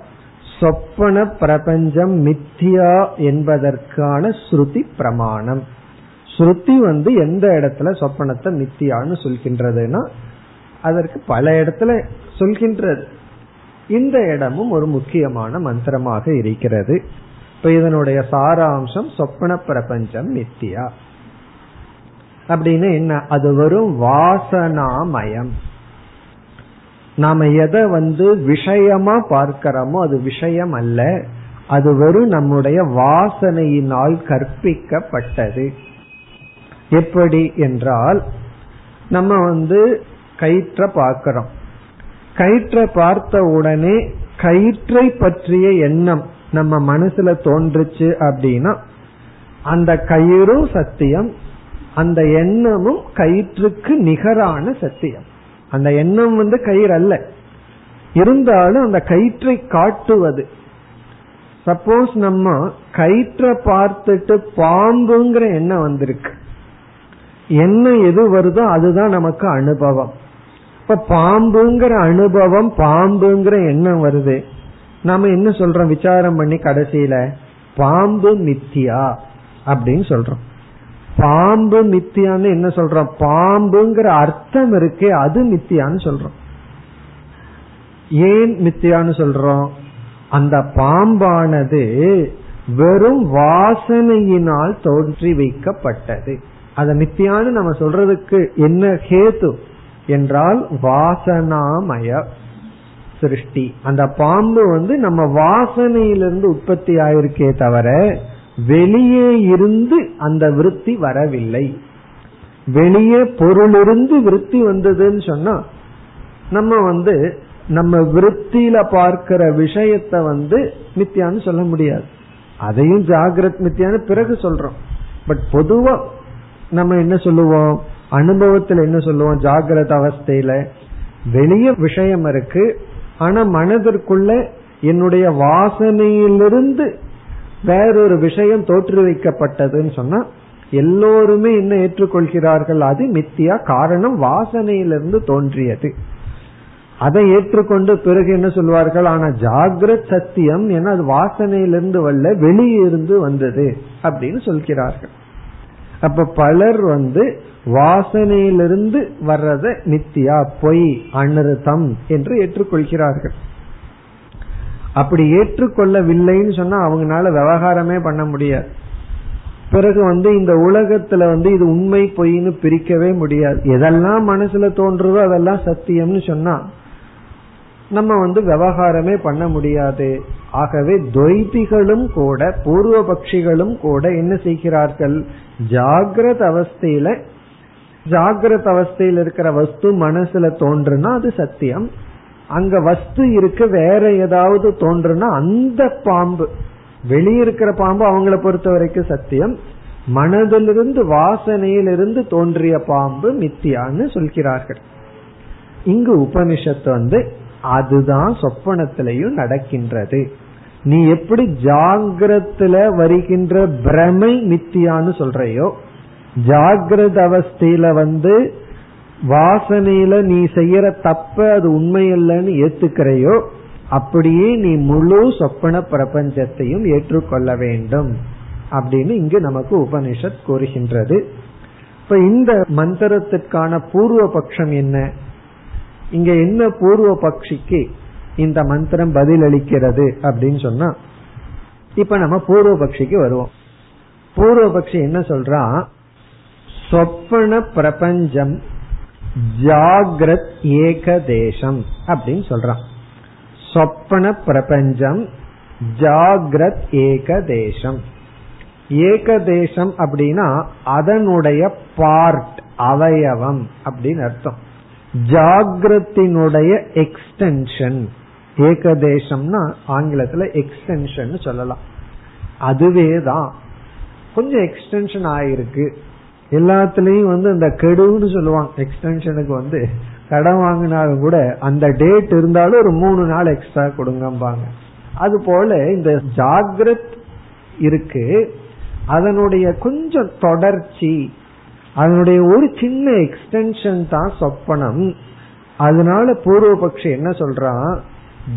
சொப்பன பிரபஞ்சம் மித்தியா என்பதற்கான ஸ்ருதி பிரமாணம். ஸ்ருதி வந்து எந்த இடத்துல சொப்பனத்தை மித்தியான்னு சொல்கின்றதுன்னா அதற்கு பல இடத்துல சொல்கின்றது. இந்த இடமும் ஒரு முக்கியமான மந்திரமாக இருக்கிறது. இப்ப இதனுடைய சாராம்சம் சொப்பன பிரபஞ்சம் மித்தியா. அப்படின்னு என்ன? அது வரும் வாசனாமயம். நாம எதை வந்து விஷயமா பார்க்கிறோமோ அது விஷயம் அல்ல. அது வெறும் நம்முடைய வாசனையினால் கற்பிக்கப்பட்டது. எப்படி என்றால் நம்ம வந்து கயிற்ற பார்க்கிறோம். கயிற்றை பார்த்த உடனே கயிற்றை பற்றிய எண்ணம் நம்ம மனசுல தோன்றுச்சு அப்படின்னா அந்த கயிறும் சத்தியம் அந்த எண்ணமும் கயிற்றுக்கு நிகரான சத்தியம். அந்த எண்ணம் வந்து கயிறு அல்ல. இருந்தாலும் அந்த கயிற்றை காட்டுவது. சப்போஸ் நம்ம கயிற்றை பார்த்துட்டு பாம்புங்கிற எண்ணம் வந்திருக்கு. எண்ணம் எது வருதோ அதுதான் நமக்கு அனுபவம். இப்ப பாம்புங்கிற அனுபவம் பாம்புங்கிற எண்ணம் வருது. நாம என்ன சொல்றோம்? விசாரம் பண்ணி கடைசியில பாம்பு மித்தியா அப்படின்னு சொல்றோம். பாம்பு மித்தியான்னு என்ன சொல்றோம்? பாம்புங்கிற அர்த்தம் இருக்கே அது மித்தியான்னு சொல்றோம். ஏன் மித்தியான்னு சொல்றோம்? அந்த பாம்பானது வெறும் வாசனையினால் தோன்றி வைக்கப்பட்டது. அத மித்தியான்னு நம்ம சொல்றதுக்கு என்ன ஹேத்து? என்றால் வாசனாமய சிருஷ்டி. அந்த பாம்பு வந்து நம்ம வாசனையிலிருந்து உற்பத்தி ஆயிருக்கே தவிர வெளியே இருந்து அந்த விருத்தி வரவில்லை. வெளியே பொருளிருந்து விருத்தி வந்ததுன்னு சொன்னா நம்ம வந்து நம்ம விருத்தியில பார்க்கிற விஷயத்த வந்து மித்தியான்னு சொல்ல முடியாது. அதையும் ஜாகிரத் மித்தியான்னு பிறகு சொல்றோம். பட் பொதுவா நம்ம என்ன சொல்லுவோம்? அனுபவத்துல என்ன சொல்லுவோம்? ஜாகிரத அவஸ்தையில. வெளிய விஷயம் இருக்கு. ஆனா மனதிற்குள்ள என்னுடைய வாசனையிலிருந்து வேறொரு விஷயம் தோற்று வைக்கப்பட்டதுன்னு சொன்னா எல்லோருமே என்ன ஏற்றுக்கொள்கிறார்கள்? அது மித்தியா காரணம் வாசனையிலிருந்து தோன்றியது. அதை ஏற்றுக்கொண்டு பிறகு என்ன சொல்வார்கள்? ஆனா ஜாகிரத் சத்தியம் என அது வாசனையிலிருந்து வரல வெளியிருந்து வந்தது அப்படின்னு சொல்கிறார்கள். அப்ப பலர் வந்து வாசனையிலிருந்து வர்றத நித்தியா பொய் அனிருத்தம் என்று ஏற்றுக்கொள்கிறார்கள். அப்படி ஏற்றுக்கொள்ளவில்லைன்னு சொன்னா அவங்களால விவகாரமே பண்ண முடியாது. பிறகு வந்து இந்த உலகத்துல வந்து இது உண்மை பொய்ன்னு பிரிக்கவே முடியாது. எதெல்லாம் மனசுல தோன்றுதோ அதெல்லாம் சத்தியம்னு சொன்னா நம்ம வந்து விவகாரமே பண்ண முடியாது. ஆகவே துவைதிகளும் கூட பூர்வ பட்சிகளும் கூட என்ன செய்கிறார்கள்? ஜாகிரத அவஸ்தையில ஜாகிரத அவஸ்தையில் இருக்கிற வஸ்து மனசுல தோன்றுனா அது சத்தியம். அங்க வஸ்து இருக்கு வேற ஏதாவது தோன்றுனா அந்த பாம்பு. வெளியிருக்கிற பாம்பு அவங்கள பொறுத்த வரைக்கும் சத்தியம். மனதிலிருந்து வாசனையிலிருந்து தோன்றிய பாம்பு மித்தியான்னு சொல்கிறார்கள். இங்கு உபனிஷத்து வந்து அதுதான் சொப்பனத்திலையும் நடக்கின்றது. நீ எப்படி ஜாகிரத்துல வருகின்ற பிரமை மித்தியான்னு சொல்றையோ ஜாகிரத அவஸ்தையில வந்து வாசனையில நீ செய்யற தப்ப அது உண்மையல்லன்னு ஏத்துக்கிறையோ அப்படியே நீ முழு சொப்பன பிரபஞ்சத்தையும் ஏற்றுக்கொள்ள வேண்டும். அப்படின்னு இங்கு நமக்கு உபனிஷத் கூறுகின்றது. இப்ப இந்த மந்திரத்திற்கான பூர்வ பட்சம் என்ன? இங்க என்ன பூர்வ பக்ஷிக்கு இந்த மந்திரம் பதில் அளிக்கிறது அப்படின்னு சொன்னா இப்ப நம்ம பூர்வ பக்ஷிக்கு வருவோம். பூர்வ பக்ஷி என்ன சொல்றான் சொப்பன பிரபஞ்சம் ஜாகிரத் ஏகதேசம் அப்படின்னு சொல்றான். சொப்பன பிரபஞ்சம் ஜாகிரத் ஏகதேசம். ஏகதேசம் அப்படின்னா அதனுடைய பார்ட் அவயவம் அப்படின்னு அர்த்தம். ஜாகிரத்தினுடைய எக்ஸ்டென்ஷன் ஏகதேசம்னா ஆங்கிலத்துல எக்ஸ்டென்ஷன் சொல்லலாம். அதுவே தான் கொஞ்சம் எக்ஸ்டென்ஷன் ஆயிருக்கு. எல்லாத்துலயும் வந்து இந்த கெடுன்னு சொல்லுவாங்க. எக்ஸ்டென்ஷனுக்கு வந்து கடன் வாங்கினாலும் கூட அந்த டேட் இருந்தாலும் ஒரு மூணு நாள் எக்ஸ்ட்ரா கொடுங்கம்பாங்க. அது போல இந்த ஜாகிரத் இருக்கு. அதனுடைய கொஞ்சம் தொடர்ச்சி அதனுடைய ஒரு சின்ன எக்ஸ்டென்ஷன் தான் சொப்பனம். அதனால பூர்வபக்ஷி என்ன சொல்றான்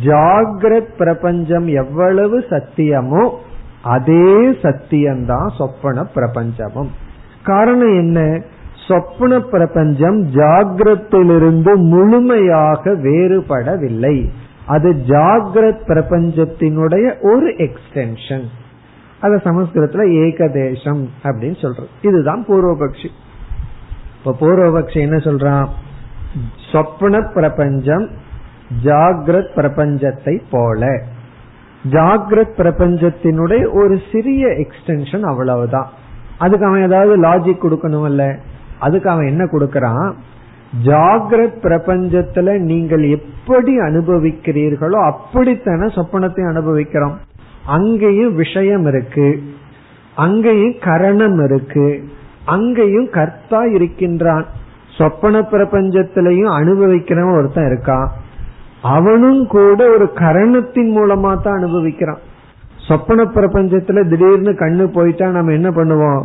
ஜாகிரத் பிரபஞ்சம் எவ்வளவு சத்தியமோ அதே சத்தியம்தான் சொப்பன பிரபஞ்சமும். காரணம் என்ன? சொப்ன பிரபஞ்சம் ஜாகிரத்திலிருந்து முழுமையாக வேறுபடவில்லை. அது ஜாகிரத் பிரபஞ்சத்தினுடைய ஒரு எக்ஸ்டென்ஷன் அத சமஸ்கிருதத்துல ஏகதேசம் அப்படின்னு சொல்றோம் இதுதான் பூர்வபக்ஷி. இப்ப பூர்வபக்ஷி என்ன சொல்றான்? சொப்ன பிரபஞ்சம் ஜாகிரத் பிரபஞ்சத்தை போல. ஜாகிரத் பிரபஞ்சத்தினுடைய ஒரு சிறிய எக்ஸ்டென்ஷன் அவ்வளவுதான். அதுக்கு அவன் ஏதாவது லாஜிக் கொடுக்கணும் இல்ல அதுக்கு அவன் என்ன கொடுக்கறான்? ஜாகிரத் பிரபஞ்சத்துல நீங்கள் எப்படி அனுபவிக்கிறீர்களோ அப்படித்தானே சொப்பனத்தை அனுபவிக்கிறோம். அங்கேயும் விஷயம் இருக்கு. அங்கேயும் கரணம் இருக்கு. அங்கேயும் கர்த்தா இருக்கின்றான். சொப்பன பிரபஞ்சத்திலையும் அனுபவிக்கிறவன் ஒருத்தன் இருக்கான். அவனும் கூட ஒரு கரணத்தின் மூலமா தான் அனுபவிக்கிறான். சொப்பன பிரபஞ்சத்துல திடீர்னு கண்ணு போயிட்டா நம்ம என்ன பண்ணுவோம்?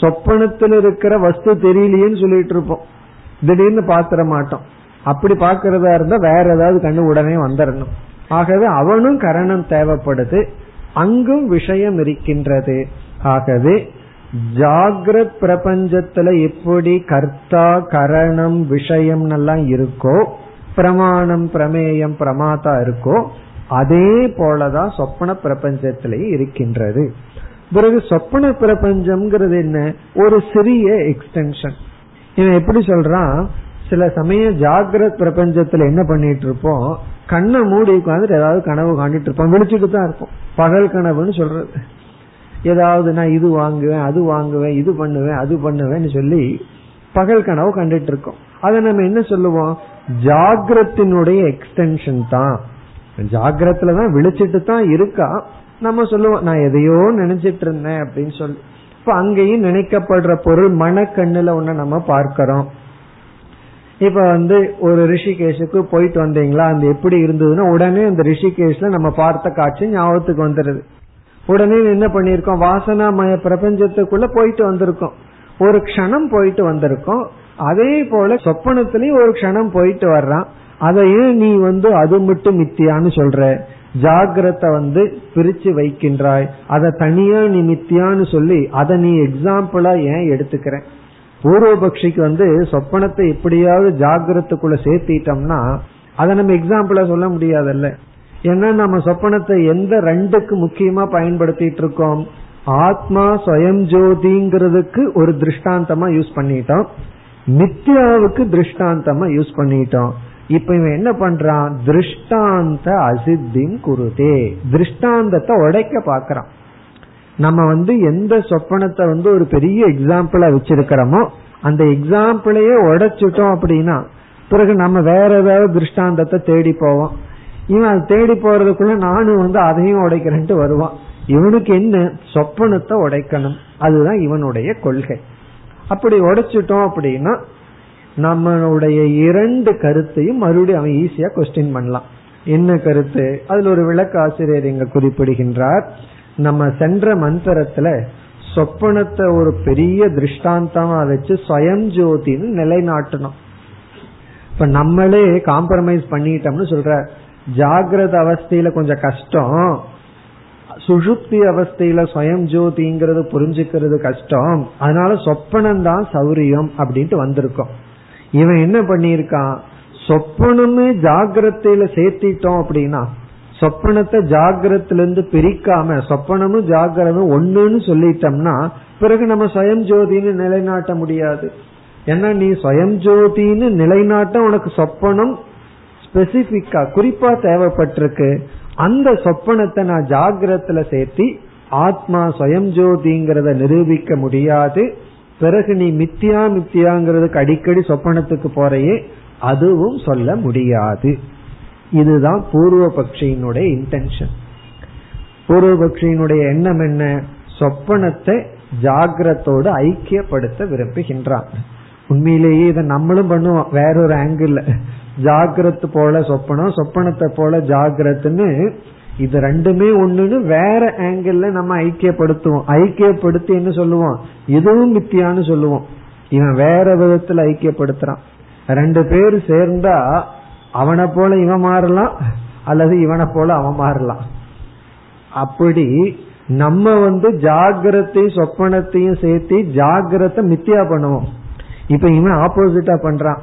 சொப்பனத்தில் இருக்கிற வஸ்து தெரியலையேன்னு சொல்லிட்டு இருப்போம். திடீர்னு பாத்திர மாட்டோம். அப்படி பாக்குறதா இருந்தா வேற ஏதாவது கண்ணு உடனே வந்துடணும் ஆகவே அவனும் கரணம் தேவைப்படுது. அங்கும் விஷயம் இருக்கின்றது. ஆகவே ஜாகிரத் பிரபஞ்சத்துல எப்படி கர்த்தா கரணம் விஷயம் எல்லாம் இருக்கோ பிரமாணம் பிரமேயம் பிரமாதா இருக்கோ அதே போலதான் சொப்பன பிரபஞ்சத்திலேயே இருக்கின்றது. பிறகு சொப்பன பிரபஞ்சம்ங்கிறது என்ன? ஒரு சிறிய எக்ஸ்டென்ஷன் இவன் எப்படி சொல்றான்? சில சமயம் ஜாகிரத் பிரபஞ்சத்துல என்ன பண்ணிட்டு இருப்போம்? கண்ணை மூடி உட்காந்துட்டு ஏதாவது கனவு காண்டிட்டு இருப்போம். விழிச்சுட்டு தான் இருப்போம். பகல் கனவுன்னு சொல்றது. ஏதாவது நான் இது வாங்குவேன் அது வாங்குவேன் இது பண்ணுவேன் அது பண்ணுவேன்னு சொல்லி பகல் கனவு கண்டுட்டு இருக்கோம். அதை நம்ம என்ன சொல்லுவோம்? ஜாகிரத்தினுடைய எக்ஸ்டென்ஷன் தான். ஜாகிரத்துல தான் விழிச்சிட்டு தான் இருக்கா? நம்ம சொல்லுவோம் நான் எதையோ நினைச்சிட்டு இருந்தேன் அப்படின்னு சொல்லி. இப்ப அங்கேயும் நினைக்கப்படுற பொருள் மனக்கண்ணுல ஒண்ணு நம்ம பார்க்கிறோம். இப்ப வந்து ஒரு ரிஷிகேஷுக்கு போயிட்டு வந்தீங்களா? அந்த எப்படி இருந்ததுன்னா உடனே அந்த ரிஷிகேஷ்ல நம்ம பார்த்த காட்சி ஞாபகத்துக்கு வந்துருது. உடனே என்ன பண்ணிருக்கோம் வாசனாமய பிரபஞ்சத்துக்குள்ள போயிட்டு வந்திருக்கோம். ஒரு க்ஷணம் போயிட்டு வந்திருக்கோம். அதே போல சொப்பனத்திலயும் ஒரு க்ஷணம் போயிட்டு வர்றான். அதையும் நீ வந்து அது மட்டும் மித்தியான்னு சொல்ற. ஜாகிரத வந்து பிரிச்சு வைக்கின்றாய். அதை தனியா நீ மித்தியான்னு சொல்லி அதை நீ எக்ஸாம்பிளா ஏன் எடுத்துக்கிற? பூர்வபக்ஷிக்கு வந்து சொப்பனத்தை எப்படியாவது ஜாகிரத்துக்குள்ள சேர்த்திட்டோம்னா அதை நம்ம எக்ஸாம்பிளா சொல்ல முடியாதல்ல. ஏன்னா நம்ம சொப்பனத்தை எந்த ரெண்டுக்கு முக்கியமா பயன்படுத்திட்டு இருக்கோம்? ஆத்மா சுயம் ஜோதிங்கிறதுக்கு ஒரு திருஷ்டாந்தமா யூஸ் பண்ணிட்டோம். நித்யாவுக்கு திருஷ்டாந்தமா யூஸ் பண்ணிட்டோம். இப்ப இவன் என்ன பண்றான்? திருஷ்டாந்த அசித்தின் குருதே. திருஷ்டாந்தத்தை உடைக்க பாக்குறான் நம்ம வந்து எந்த சொப்பனத்தை வந்து ஒரு பெரிய எக்ஸாம்பிளா வச்சிருக்கிறோமோ அந்த எக்ஸாம்பிளையே உடைச்சிட்டோம் அப்படின்னா பிறகு நம்ம வேற ஏதாவது திருஷ்டாந்தத்தை தேடி போவோம். இவன் அது தேடி போறதுக்குள்ள நானும் வந்து அதையும் உடைக்கிறேன்ட்டு வருவான். இவனுக்கு என்ன? சொப்பனத்தை உடைக்கணும். அதுதான் இவனுடைய கொள்கை. அப்படி உடைச்சிட்டோம் அப்படின்னா நம்மளுடைய இரண்டு கருத்தையும் மறுபடியும் அவன் ஈஸியா கொஸ்டின் பண்ணலாம். என்ன கருத்து? அதுல ஒரு விளக்க ஆசிரியர் இங்க குறிப்பிடுகின்றார். நம்ம சென்ற மந்திரத்துல சொப்பனத்தை ஒரு பெரிய திருஷ்டாந்தமா வச்சு ஸ்வயம் ஜோதின்னு நிலைநாட்டணும். இப்ப நம்மளே காம்ப்ரமைஸ் பண்ணிட்டோம்னு சொல்ற ஜாகிரத அவஸ்தையில கொஞ்சம் கஷ்டம். சுஷுப்தி அவஸ்தையில ஸ்வயம் ஜோதிங்கிறது புரிஞ்சுக்கிறது கஷ்டம். அதனால சொப்பனம் தான் சௌரியம் அப்படின்ட்டு வந்திருக்கோம். இவன் என்ன பண்ணிருக்கான் சொப்பனமே ஜாகிரத்தையில சேர்த்திட்டோம் அப்படின்னா சொப்பனத்தை ஜாகிரத்துல இருந்து பிரிக்காம சொப்பனமும் ஜாகிரமும் ஒண்ணுன்னு சொல்லிட்டோம்னா பிறகு நம்ம சுயம் ஜோதின்னு நிலைநாட்ட முடியாது. ஏன்னா நீ சுயம் ஜோதின்னு நிலைநாட்ட உனக்கு சொப்பனம் ஸ்பெசிபிக்கா குறிப்பா தேவைப்பட்டிருக்கு. அந்த சொப்பனத்தை நான் ஜாகிரத்துல சேர்த்தி ஆத்மா சுயம் ஜோதிங்கிறத நிரூபிக்க முடியாது. பிறகு நீ மித்தியா மித்தியாங்கிறதுக்கு அடிக்கடி சொப்பனத்துக்கு போறையே அதுவும் சொல்ல முடியாது. இதுதான் பூர்வ பக்ஷியினுடைய இன்டென்ஷன் பூர்வ பக்ஷியினுடைய எண்ணம் என்ன? சொப்பனத்தை ஜாகிரத்தோடு ஐக்கியப்படுத்த விரும்புகின்றான். உண்மையிலேயே இதை நம்மளும் பண்ணுவோம். வேறொரு ஆங்கிள் ஜாகிரத் போல சொப்பனம் சொப்பனத்தை போல ஜாகிரத்துன்னு இது ரெண்டுமே ஒண்ணுன்னு வேற ஆங்கிள் நம்ம ஐக்கியப்படுத்துவோம். ஐக்கியப்படுத்தி என்ன சொல்லுவோம்? இதுவும் மித்தியான்னு சொல்லுவோம். இவன் வேற விதத்துல ஐக்கியப்படுத்துறான். ரெண்டு பேர் சேர்ந்தா அவனை போல இவன் மாறலாம் அல்லது இவனை போல அவன் மாறலாம். அப்படி நம்ம வந்து ஜாகிரத்தையும் சொப்பனத்தையும் சேர்த்து ஜாகிரத்தை மித்தியா பண்ணுவோம். இப்ப இவன் ஆப்போசிட்டா பண்றான்.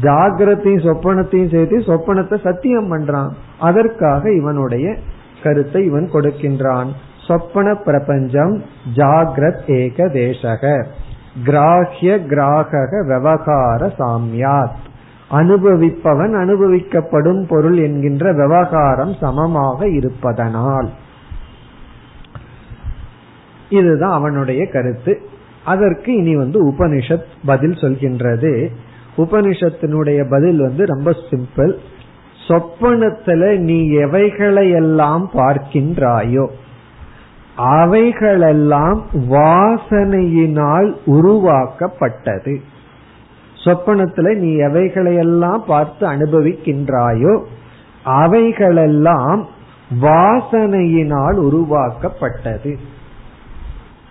ஜாகிரத்தையும் சொப்பனத்தையும் சேர்த்து சொப்பனத்தை சத்தியம் பண்றான். அதற்காக இவனுடைய கருத்தை இவன் கொடுக்கின்றான். சொப்பன பிரபஞ்சம் ஜாகிரத் ஏக தேசக. கிராஹ்ய கிராகக விவகார சாமியாத். அனுபவிப்பவன் அனுபவிக்கப்படும் பொருள் என்கின்ற விவகாரம் சமமாக இருப்பதனால். இதுதான் அவனுடைய கருத்து. அதற்கு இனி வந்து உபனிஷத் பதில் சொல்கின்றது. உபனிஷத்தினுடைய பதில் வந்து ரொம்ப சிம்பிள். சொப்பனத்துல நீ எவைகளையெல்லாம் பார்க்கின்றாயோ அவைகளெல்லாம் வாசனையினால் உருவாக்கப்பட்டது. சொப்பனத்துல நீ எவைகளையெல்லாம் பார்த்து அனுபவிக்கின்றாயோ அவைகளெல்லாம் வாசனையினால் உருவாக்கப்பட்டது.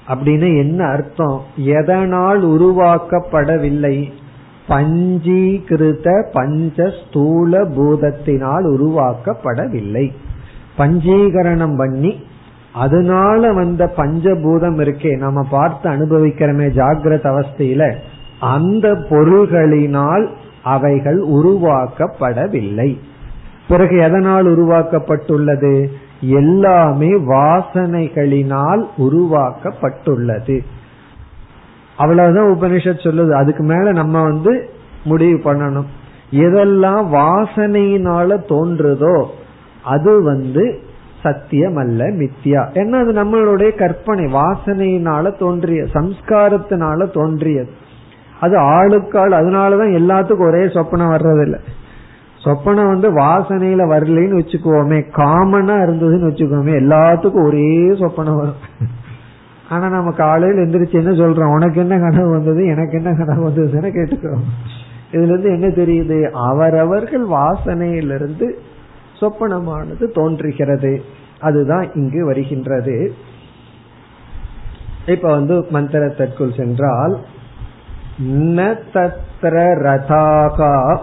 அப்படின்னு என்ன அர்த்தம்? எதனால் உருவாக்கப்படவில்லை? பஞ்சீகிருத பஞ்ச ஸ்தூல பூதத்தினால் உருவாக்கப்படவில்லை. பஞ்சீகரணம் பண்ணி அதனால வந்த பஞ்சபூதம் இருக்கே நம்ம பார்த்து அனுபவிக்கிறோமே ஜாகிரத அவஸ்தையில அந்த பொருள்களினால் அவைகள் உருவாக்கப்படவில்லை. பிறகு எதனால் உருவாக்கப்பட்டுள்ளது? எல்லாமே வாசனைகளினால் உருவாக்கப்பட்டுள்ளது. அவ்வளவுதான் உபனிஷத் சொல்லுது. அதுக்கு மேல நம்ம வந்து முடிவு பண்ணணும். எதெல்லாம் வாசனையினால தோன்றுதோ அது வந்து சத்தியம் அல்ல மித்தியா ஏன்னா அது நம்மளுடைய கற்பனை வாசனையினால தோன்றிய சம்ஸ்காரத்தினால தோன்றியது. அது ஆளுக்காள் அதனாலதான் எல்லாத்துக்கும் ஒரே சொப்பனம் வர்றதில்லை. சொப்பனம் வந்து வாசனையில வரலன்னு வச்சுக்குவோமே காமனா இருந்ததுன்னு வச்சுக்கோமே எல்லாத்துக்கும் ஒரே சொப்பனம் வரும். ஆனா நம்ம காலையில் எந்திரிச்சு என்ன சொல்றோம்? உனக்கு என்ன கனவு வந்தது? எனக்கு என்ன கனவு வந்ததுன்னு கேட்டுக்கிறோம். இதுல இருந்து என்ன தெரியுது? அவரவர்கள் வாசனையிலிருந்து சொப்பனமானது தோன்றுகிறது. அதுதான் இங்கு வருகின்றது. இப்ப வந்து மந்திரத்திற்குள் சென்றால் ந தத்ர ரதாகா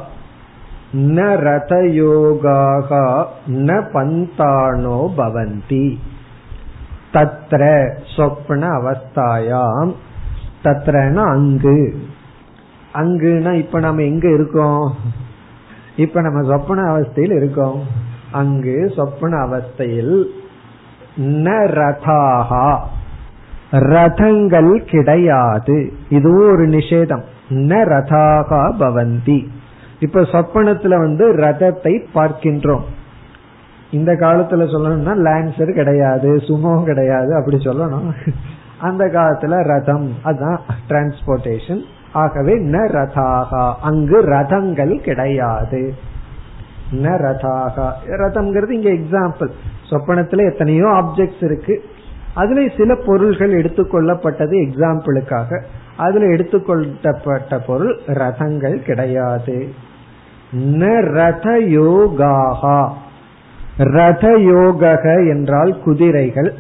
ந ரதயோகாகா ந பந்தானோ பவந்தி. தத்ர சொப்ன அவஸ்தாயாம். தத்ரனா அங்கு. அங்குனா இப்ப நம்ம எங்க இருக்கோம்? இப்ப நம்ம சொப்பன அவஸ்தையில் இருக்கோம். அங்கு சொப்பன அவஸ்தையில் ந ரதாகா ரதங்கள் கிடையாது. இதுவும் ஒரு நிஷேதம். ந ரதாகா பவந்தி. இப்ப சொப்பனத்துல வந்து ரதத்தை பார்க்கின்றோம். இந்த காலத்துல சொல்லணும்னா லான்சர் கிடையாது சுமோ கிடையாது அப்படி சொல்லணும். அந்த காலத்துல ரதம் அதுதான் டிரான்ஸ்போர்டேஷன் ஆகவே ந ரதாகா அங்கு ரதங்கள் கிடையாது. ந ரதாகா. ரதம்ங்கிறது இங்க எக்ஸாம்பிள் சொப்பனத்துல எத்தனையோ ஆப்ஜெக்ட்ஸ் இருக்கு. அதுல சில பொருள்கள் எடுத்துக்கொள்ளப்பட்டது எக்ஸாம்பிளுக்காக அதுல எடுத்துக்கொள்ளப்பட்ட பொருள் ரதங்கள் கிடையாது. ந ரத யோகாகா ரத யோக என்றால் குதிரைகள்.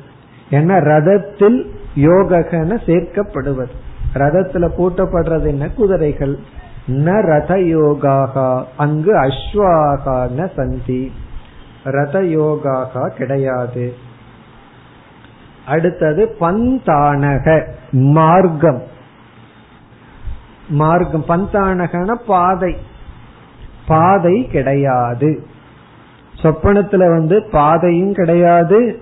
என்ன? ரதத்தில் யோகன சேர்க்கப்படுவது. ரதத்துல பூட்டப்படுறது என்ன? குதிரைகள். ந ரத யோகாகா அங்கு அஸ்வாகா ந சந்தி. ரத யோகாகா கிடையாது. அடுத்தது பந்தானக. மார்க்கம். மார்க்கம். பந்தானகன பாதை. பாதை கிடையாது. சொப்பனத்துல வந்து பாதையும் கிடையாது.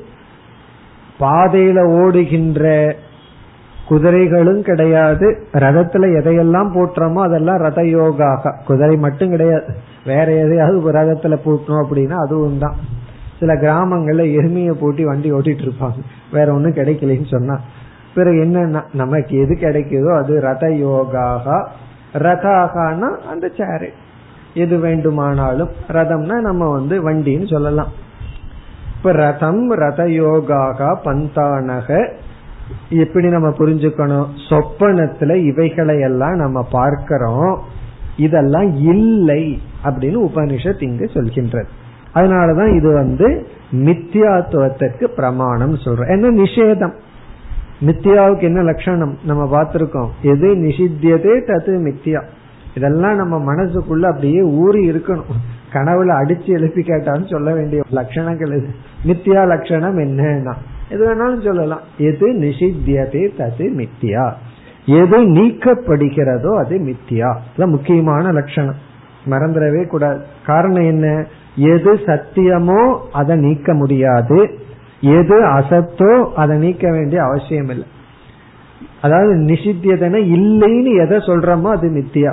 பாதையில ஓடுகின்ற குதிரைகளும் கிடையாது. ரதத்துல எதையெல்லாம் போட்டுறோமோ அதெல்லாம் ரத யோகாக. குதிரை மட்டும் கிடையாது. வேற எதையாவது ரதத்துல போட்டணும் அப்படின்னா அதுவும் தான். சில கிராமங்கள்ல எருமையை போட்டி வண்டி ஓட்டிட்டு இருப்பாங்க. வேற ஒண்ணும் கிடைக்கலன்னு சொன்னா. பிறகு என்னன்னா நமக்கு எது கிடைக்குதோ அது ரத யோகாக. ரதாகனா அந்த சேரு எது வேண்டுமானாலும் ரதம்னா நம்ம வந்து வண்டின்னு சொல்லலாம். இப்ப ரதம் ரத யோகாகா பந்தானக எப்படி நம்ம புரிஞ்சுக்கணும்? சொப்பனத்துல இவைகளை எல்லாம் நம்ம பார்க்கிறோம். இதெல்லாம் இல்லை அப்படின்னு உபனிஷத் இங்கு சொல்கின்றது. அதனாலதான் இது வந்து மித்தியாத்துவத்திற்கு பிரமாணம் சொல்றோம் என்ன நிஷேதம்? மித்தியாவுக்கு என்ன லட்சணம் நம்ம பார்த்திருக்கோம்? எது நிஷித்தியதே தது மித்தியா இதெல்லாம் நம்ம மனசுக்குள்ள அப்படியே ஊறி இருக்கணும். கனவுல அடிச்சு எழுப்பி கேட்டாலும் சொல்ல வேண்டிய லட்சணங்கள் இது மித்தியா லட்சணம் என்னன்னா? எது வேணாலும் சொல்லலாம். எது நிஷித்தியதே தது மித்தியா எது நீக்கப்படுகிறதோ அது மித்தியா முக்கியமான லட்சணம். மறந்துடவே கூடாது. காரணம் என்ன? எது சத்தியமோ அதை நீக்க முடியாது. எது அசத்தோ அதை நீக்க வேண்டிய அவசியம் இல்லை அதாவது நிஷித்தியதன இல்லைன்னு எதை சொல்றோமோ அது மித்தியா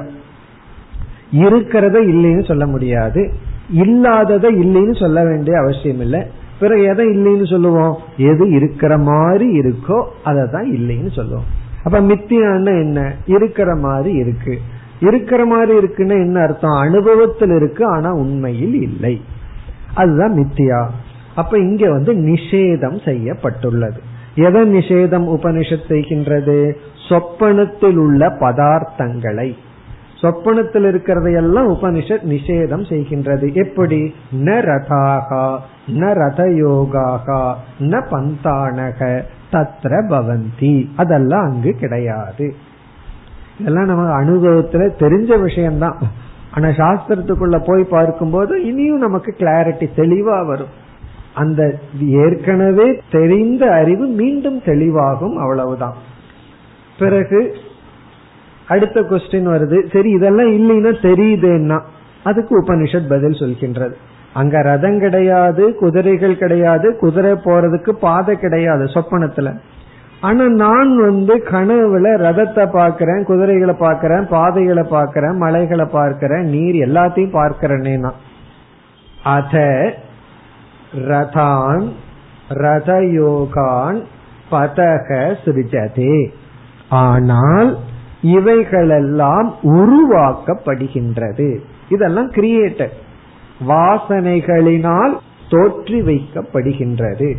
இருக்கிறத இல்லைன்னு சொல்ல முடியாது. இல்லாததை இல்லைன்னு சொல்ல வேண்டிய அவசியம் இல்லை. பிறகு எதை இல்லைன்னு சொல்லுவோம்? எது இருக்கிற மாதிரி இருக்கோ அதை தான் இல்லைன்னு சொல்லுவோம். அப்ப மித்தியான என்ன? இருக்கிற மாதிரி இருக்கு. இருக்கிற மாதிரி இருக்குன்னு என்ன அர்த்தம்? அனுபவத்தில் இருக்கு ஆனா உண்மையில் இல்லை. அதுதான் மித்தியா. அப்ப இங்க வந்து நிஷேதம் செய்யப்பட்டுள்ளது. எதை நிஷேதம் உபனிஷத் செய்கின்றது? சொப்பனத்தில் உள்ள பதார்த்தங்களை. சொப்பனத்தில் இருக்கிறதையெல்லாம் உபனிஷத் நிஷேதம் செய்கின்றது. எப்படி? ந ரதாகா ந ரதயோகாகா ந பந்தானக தத்ர பவந்தி. அதெல்லாம் அங்கு கிடையாது. இதெல்லாம் நம்ம அனுபவத்துல தெரிஞ்ச விஷயம்தான். ஆனா சாஸ்திரத்துக்குள்ள போய் பார்க்கும்போது இனியும் நமக்கு கிளாரிட்டி தெளிவா வரும். அந்த ஏற்கனவே தெரிந்த அறிவு மீண்டும் தெளிவாகும் அவ்வளவுதான். பிறகு அடுத்த கொஸ்டின் வருது. சரி இதெல்லாம் இல்லைன்னா தெரியுதுன்னா. அதுக்கு உபனிஷத் பதில் சொல்கின்றது. அங்க ரதம் கிடையாது குதிரைகள் கிடையாது குதிரை போறதுக்கு பாதை கிடையாது சொப்பனத்துல. ஆனா நான் வந்து கனவுல ரதத்தை பாக்கிறேன் குதிரைகளை பாக்கிறேன் பாதைகளை பாக்கிறேன் மலைகளை பார்க்கிறேன் நீர் எல்லாத்தையும் பார்க்கிறேன்னா அத ரதான் ரதயோகான் பதக சிருஜதே ஆனால் இவைகளெல்லாம் உருவாக்கப்படுகின்றது. இதெல்லாம் கிரியேட்டர் வாசனைகளினால் தோற்றி வைக்கப்படுகின்றது.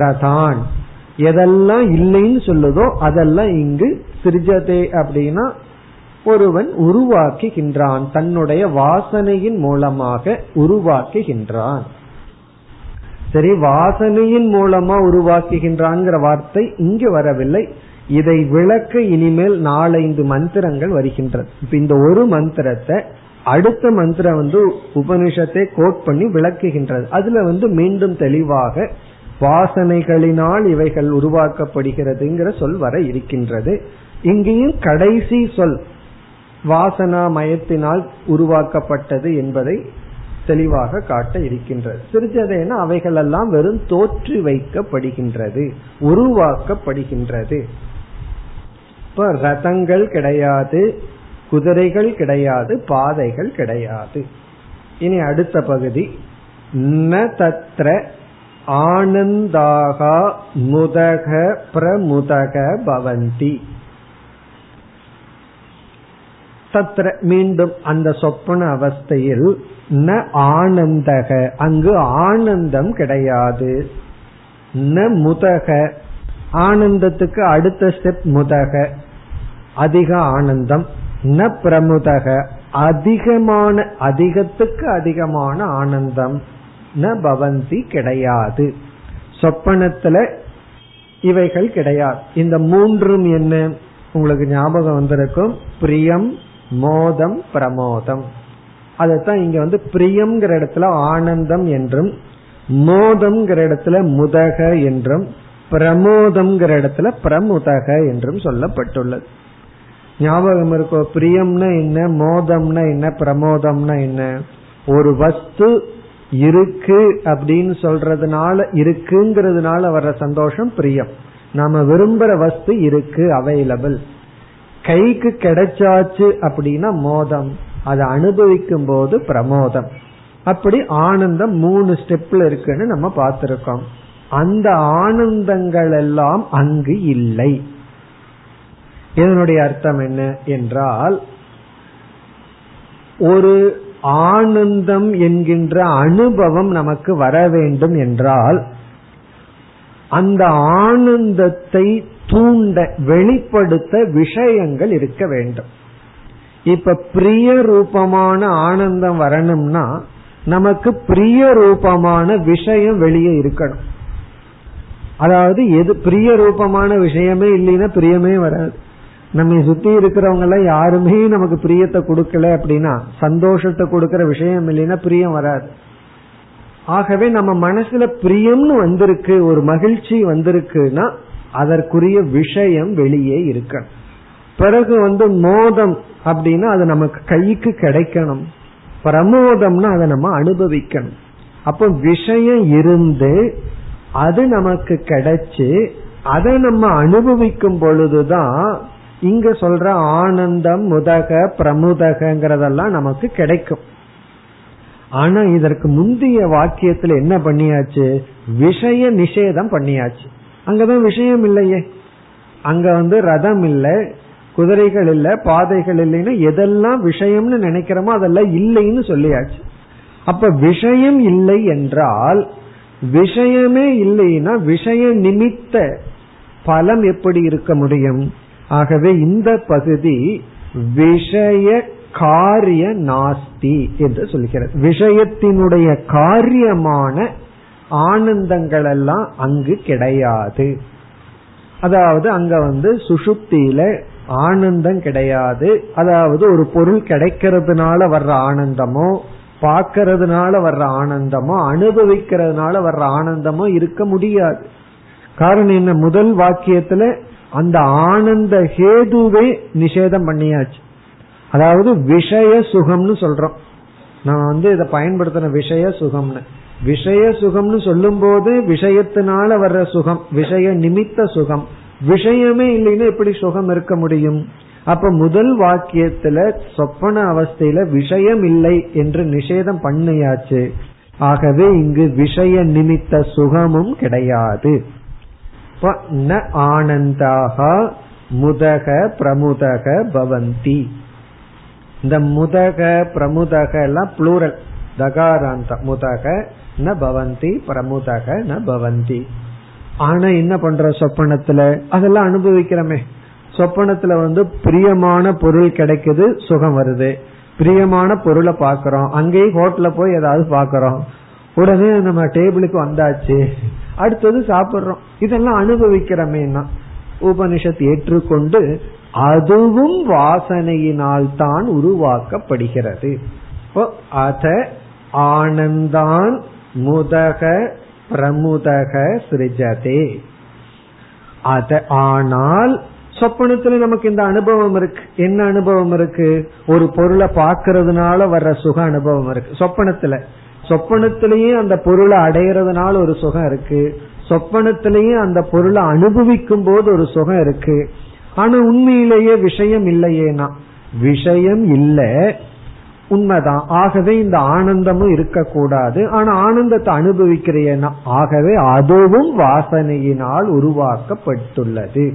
ரதான் எதெல்லாம் இல்லைன்னு சொல்லுதோ அதெல்லாம் இங்கு சிறிஜதே அப்படின்னா ஒருவன் உருவாக்குகின்றான். தன்னுடைய வாசனையின் மூலமாக உருவாக்குகின்றான். சரி வாசனையின் மூலமா உருவாக்குகின்றான்ங்கிற வார்த்தை இங்கு வரவில்லை. இதை விளக்க இனிமேல் நாலைந்து மந்திரங்கள் வருகின்றது. இப்ப இந்த ஒரு மந்திரத்தை அடுத்த மந்திரம் வந்து உபனிஷத்தை கோட் பண்ணி விளக்குகின்றது. அதுல வந்து மீண்டும் தெளிவாக வாசனைகளினால் இவைகள் உருவாக்கப்படுகிறதுங்கிற சொல் வர இருக்கின்றது. இங்கேயும் கடைசி சொல் வாசனா மயத்தினால் உருவாக்கப்பட்டது என்பதை தெளிவாக காட்ட இருக்கின்றது. சிறிஜதேன அவைகளெல்லாம் வெறும் தோற்றி வைக்கப்படுகின்றது உருவாக்கப்படுகின்றது. இப்ப ரதங்கள் கிடையாது குதிரைகள் கிடையாது பாதைகள் கிடையாது. இனி அடுத்த பகுதி. ந தத்ர ஆனந்தாக முதக பிரமுதக பவந்தி. தத்ர மீண்டும் அந்த சொப்பன அவஸ்தையில் ந ஆனந்தக அங்கு ஆனந்தம் கிடையாது. ந முதக ஆனந்தத்துக்கு அடுத்த ஸ்டெப் முதக. அதிக ஆனந்தம் ந பிரமுதக. அதிகமான அதிகத்துக்கு அதிகமான ஆனந்தம் ந பவந்தி கிடையாது. சொப்பனத்துல இவைகள் கிடையாது. இந்த மூன்றும் என்ன? உங்களுக்கு ஞாபகம் வந்திருக்கும் பிரியம் மோதம் பிரமோதம். அதைத்தான் இங்க வந்து பிரியம்ங்கிற இடத்துல ஆனந்தம் என்றும் மோதம்ங்கிற இடத்துல முதக என்றும் பிரமோதம்ங்கிற இடத்துல பிரமுதக என்றும் சொல்லப்பட்டுள்ளது. ஞாபகம் இருக்கோ? பிரியம்னா என்ன? மோதம்னா என்ன? பிரமோதம்னா என்ன? ஒரு வஸ்து இருக்கு அப்படின்னு சொல்றதுனால இருக்குங்கிறதுனால வர்ற சந்தோஷம் பிரியம். நாம விரும்புற வஸ்து இருக்கு அவைலபிள் கைக்கு கிடைச்சாச்சு அப்படின்னா மோதம். அதை அனுபவிக்கும் போது பிரமோதம். அப்படி ஆனந்தம் மூணு ஸ்டெப்ல இருக்குன்னு நம்ம பார்த்திருக்கோம். அந்த ஆனந்தங்கள் எல்லாம் அங்கு இல்லை. இதனுடைய அர்த்தம் என்ன என்றால் ஒரு ஆனந்தம் என்கின்ற அனுபவம் நமக்கு வர வேண்டும் என்றால் அந்த ஆனந்தத்தை தூண்ட வெளிப்படுத்த விஷயங்கள் இருக்க வேண்டும். இப்ப பிரிய ரூபமான ஆனந்தம் வரணும்னா நமக்கு பிரிய ரூபமான விஷயம் வெளியே இருக்கணும். அதாவது எது பிரிய ரூபமான விஷயமே இல்லைன்னா பிரியமே வராது. நம்ம சுத்தி இருக்கிறவங்க எல்லாம் யாருமே நமக்கு பிரியத்தை கொடுக்கல அப்படின்னா சந்தோஷத்தை கொடுக்கற விஷயம் இல்லைன்னா பிரியம் வராது. ஆகவே நம்ம மனசுல பிரியம்னு வந்திருக்கு ஒரு மகிழ்ச்சி வந்திருக்குன்னா அதற்குரிய விஷயம் வெளியே இருக்கணும். பிறகு வந்து மோதம் அப்படின்னா அது நமக்கு கைக்கு கிடைக்கணும். பிரமோதம்னா அதை நம்ம அனுபவிக்கணும். அப்போ விஷயம் இருந்து அது நமக்கு கிடைச்சு அதை நம்ம அனுபவிக்கும் பொழுதுதான் இங்க சொல்ற ஆனந்தம் முதக பிரமுதகங்கிறதெல்லாம் நமக்கு கிடைக்கும். ஆனா இதற்கு முந்தைய வாக்கியத்துல என்ன பண்ணியாச்சு? விஷய நிஷேதம் பண்ணியாச்சு. அங்கதான் விஷயம் இல்லையே. அங்க வந்து ரதம் இல்லை குதிரைகள் இல்ல பாதைகள் இல்லைன்னா எதெல்லாம் விஷயம்னு நினைக்கிறோமோ அதெல்லாம் இல்லைன்னு சொல்லியாச்சு. அப்ப விஷயம் இல்லை என்றால் விஷயமே இல்லைன்னா விஷய நிமித்த பலம் எப்படி இருக்க முடியும்? ஆகவே இந்த பகுதி விஷய காரிய நாஸ்தி என்று சொல்கிறது. விஷயத்தினுடைய காரியமான ஆனந்தங்கள் எல்லாம் அங்கு கிடையாது. அதாவது அங்க வந்து சுசுப்தியில ஆனந்தம் கிடையாது. அதாவது ஒரு பொருள் கிடைக்கிறதுனால வர்ற ஆனந்தமோ பார்க்கறதுனால வர்ற ஆனந்தமோ அனுபவிக்கிறதுனால வர்ற ஆனந்தமோ இருக்க முடியாது. காரணம் என்ன? முதல் வாக்கியத்துல அந்த ஆனந்த ஹேதுவே நிஷேதம் பண்ணியாச்சு. அதாவது விஷய சுகம்னு சொல்றோம். நான் வந்து இதை பயன்படுத்தின விஷய சுகம்னு. விஷய சுகம்னு சொல்லும் போது விஷயத்தினால வர்ற சுகம் விஷய நிமித்த சுகம். விஷயமே இல்லைன்னா எப்படி சுகம் இருக்க முடியும்? அப்ப முதல் வாக்கியத்துல சொப்பன அவஸ்தையில விஷயம் இல்லை என்று நிஷேதம் பண்ணியாச்சு. ஆகவே இங்கு விஷய நிமித்த சுகமும் கிடையாது. ந ஆனந்தாக முதக பிரமுதக பவந்தி. இந்த முதக பிரமுதக எல்லாம் புளூரல் தகாராந்த முதக ந பவந்தி பிரமுதக ந பவந்தி. ஆனா என்ன பண்ற சொப்பனத்துல? அதெல்லாம் அனுபவிக்கிறோமே. சொப்பனத்துல வந்து பிரியமான பொருள் கிடைக்குது சுகம் வருது. பிரியமான பொருளை பாக்கிறோம் அங்கேயும் ஹோட்டல போய் ஏதாவது பாக்கிறோம் உடனே நம்ம டேபிளுக்கு வந்தாச்சு. அடுத்தது சாப்பிடுறோம். இதெல்லாம் அனுபவிக்கிறோமேனா உபனிஷத் ஏற்றுக்கொண்டு அதுவும் வாசனையினால் தான் உருவாக்கப்படுகிறது அத ஆனந்தான் முதக பிரமுதக சிருஜதே. அத ஆனால் சொப்பனத்துல நமக்கு இந்த அனுபவம் இருக்கு. என்ன அனுபவம் இருக்கு? ஒரு பொருளை பாக்குறதுனால வர்ற சுக அனுபவம் இருக்கு. சொப்பனத்துல. சொப்பனத்திலேயே அந்த பொருளை அடையிறதுனால ஒரு சுகம் இருக்கு. சொப்பனத்திலேயே அந்த பொருளை அனுபவிக்கும் போது ஒரு சுகம் இருக்கு. ஆனா உண்மையிலேயே விஷயம் இல்லையேனா? விஷயம் இல்ல. உண்மைதான். ஆகவே இந்த ஆனந்தமும் இருக்கக்கூடாது. ஆனா ஆனந்தத்தை அனுபவிக்கிறேன்னா ஆகவே அதுவும் வாசனையினால் உருவாக்கப்பட்டுள்ளது.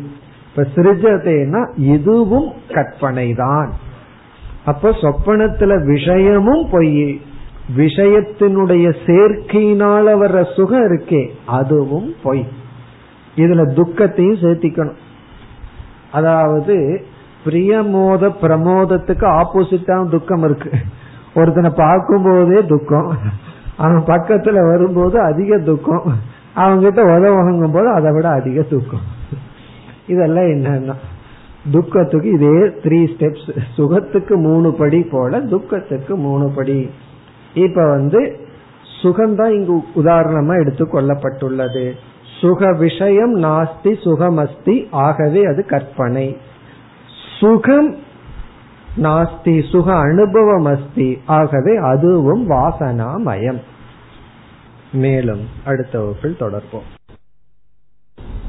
இப்ப சிறுஜதைனா இதுவும் கற்பனை தான் அப்ப சொப்பனத்துல விஷயமும் பொய். விஷயத்தினுடைய சேர்க்கையினால வர்ற சுகம் இருக்கே அதுவும் பொய். இதுல துக்கத்தையும் சேர்த்திக்கணும். அதாவது பிரியமோத பிரமோதத்துக்கு ஆப்போசிட்டான துக்கம் இருக்கு. ஒருத்தனை பார்க்கும் போதே துக்கம். அவன் பக்கத்துல வரும்போது அதிக துக்கம். அவங்கிட்ட உதவங்கும் போது அதை விட அதிக துக்கம். இதெல்லாம் என்னன்னா துக்கத்துக்கு இதே த்ரீ ஸ்டெப்ஸ் சுகத்துக்கு மூணு படி போல துக்கத்துக்கு மூணு படி. இப்ப வந்து சுகம்தான் இங்கு உதாரணமா எடுத்து கொள்ளப்பட்டுள்ளது. சுக விஷயம் நாஸ்தி சுகமஸ்தி ஆகவே அது கற்பனை. சுகம் நாஸ்தி சுக அனுபவம் அஸ்தி ஆகவே அதுவும் வாசனாமயம். மேலும் அடுத்த வகுப்பில் தொடர்போம்.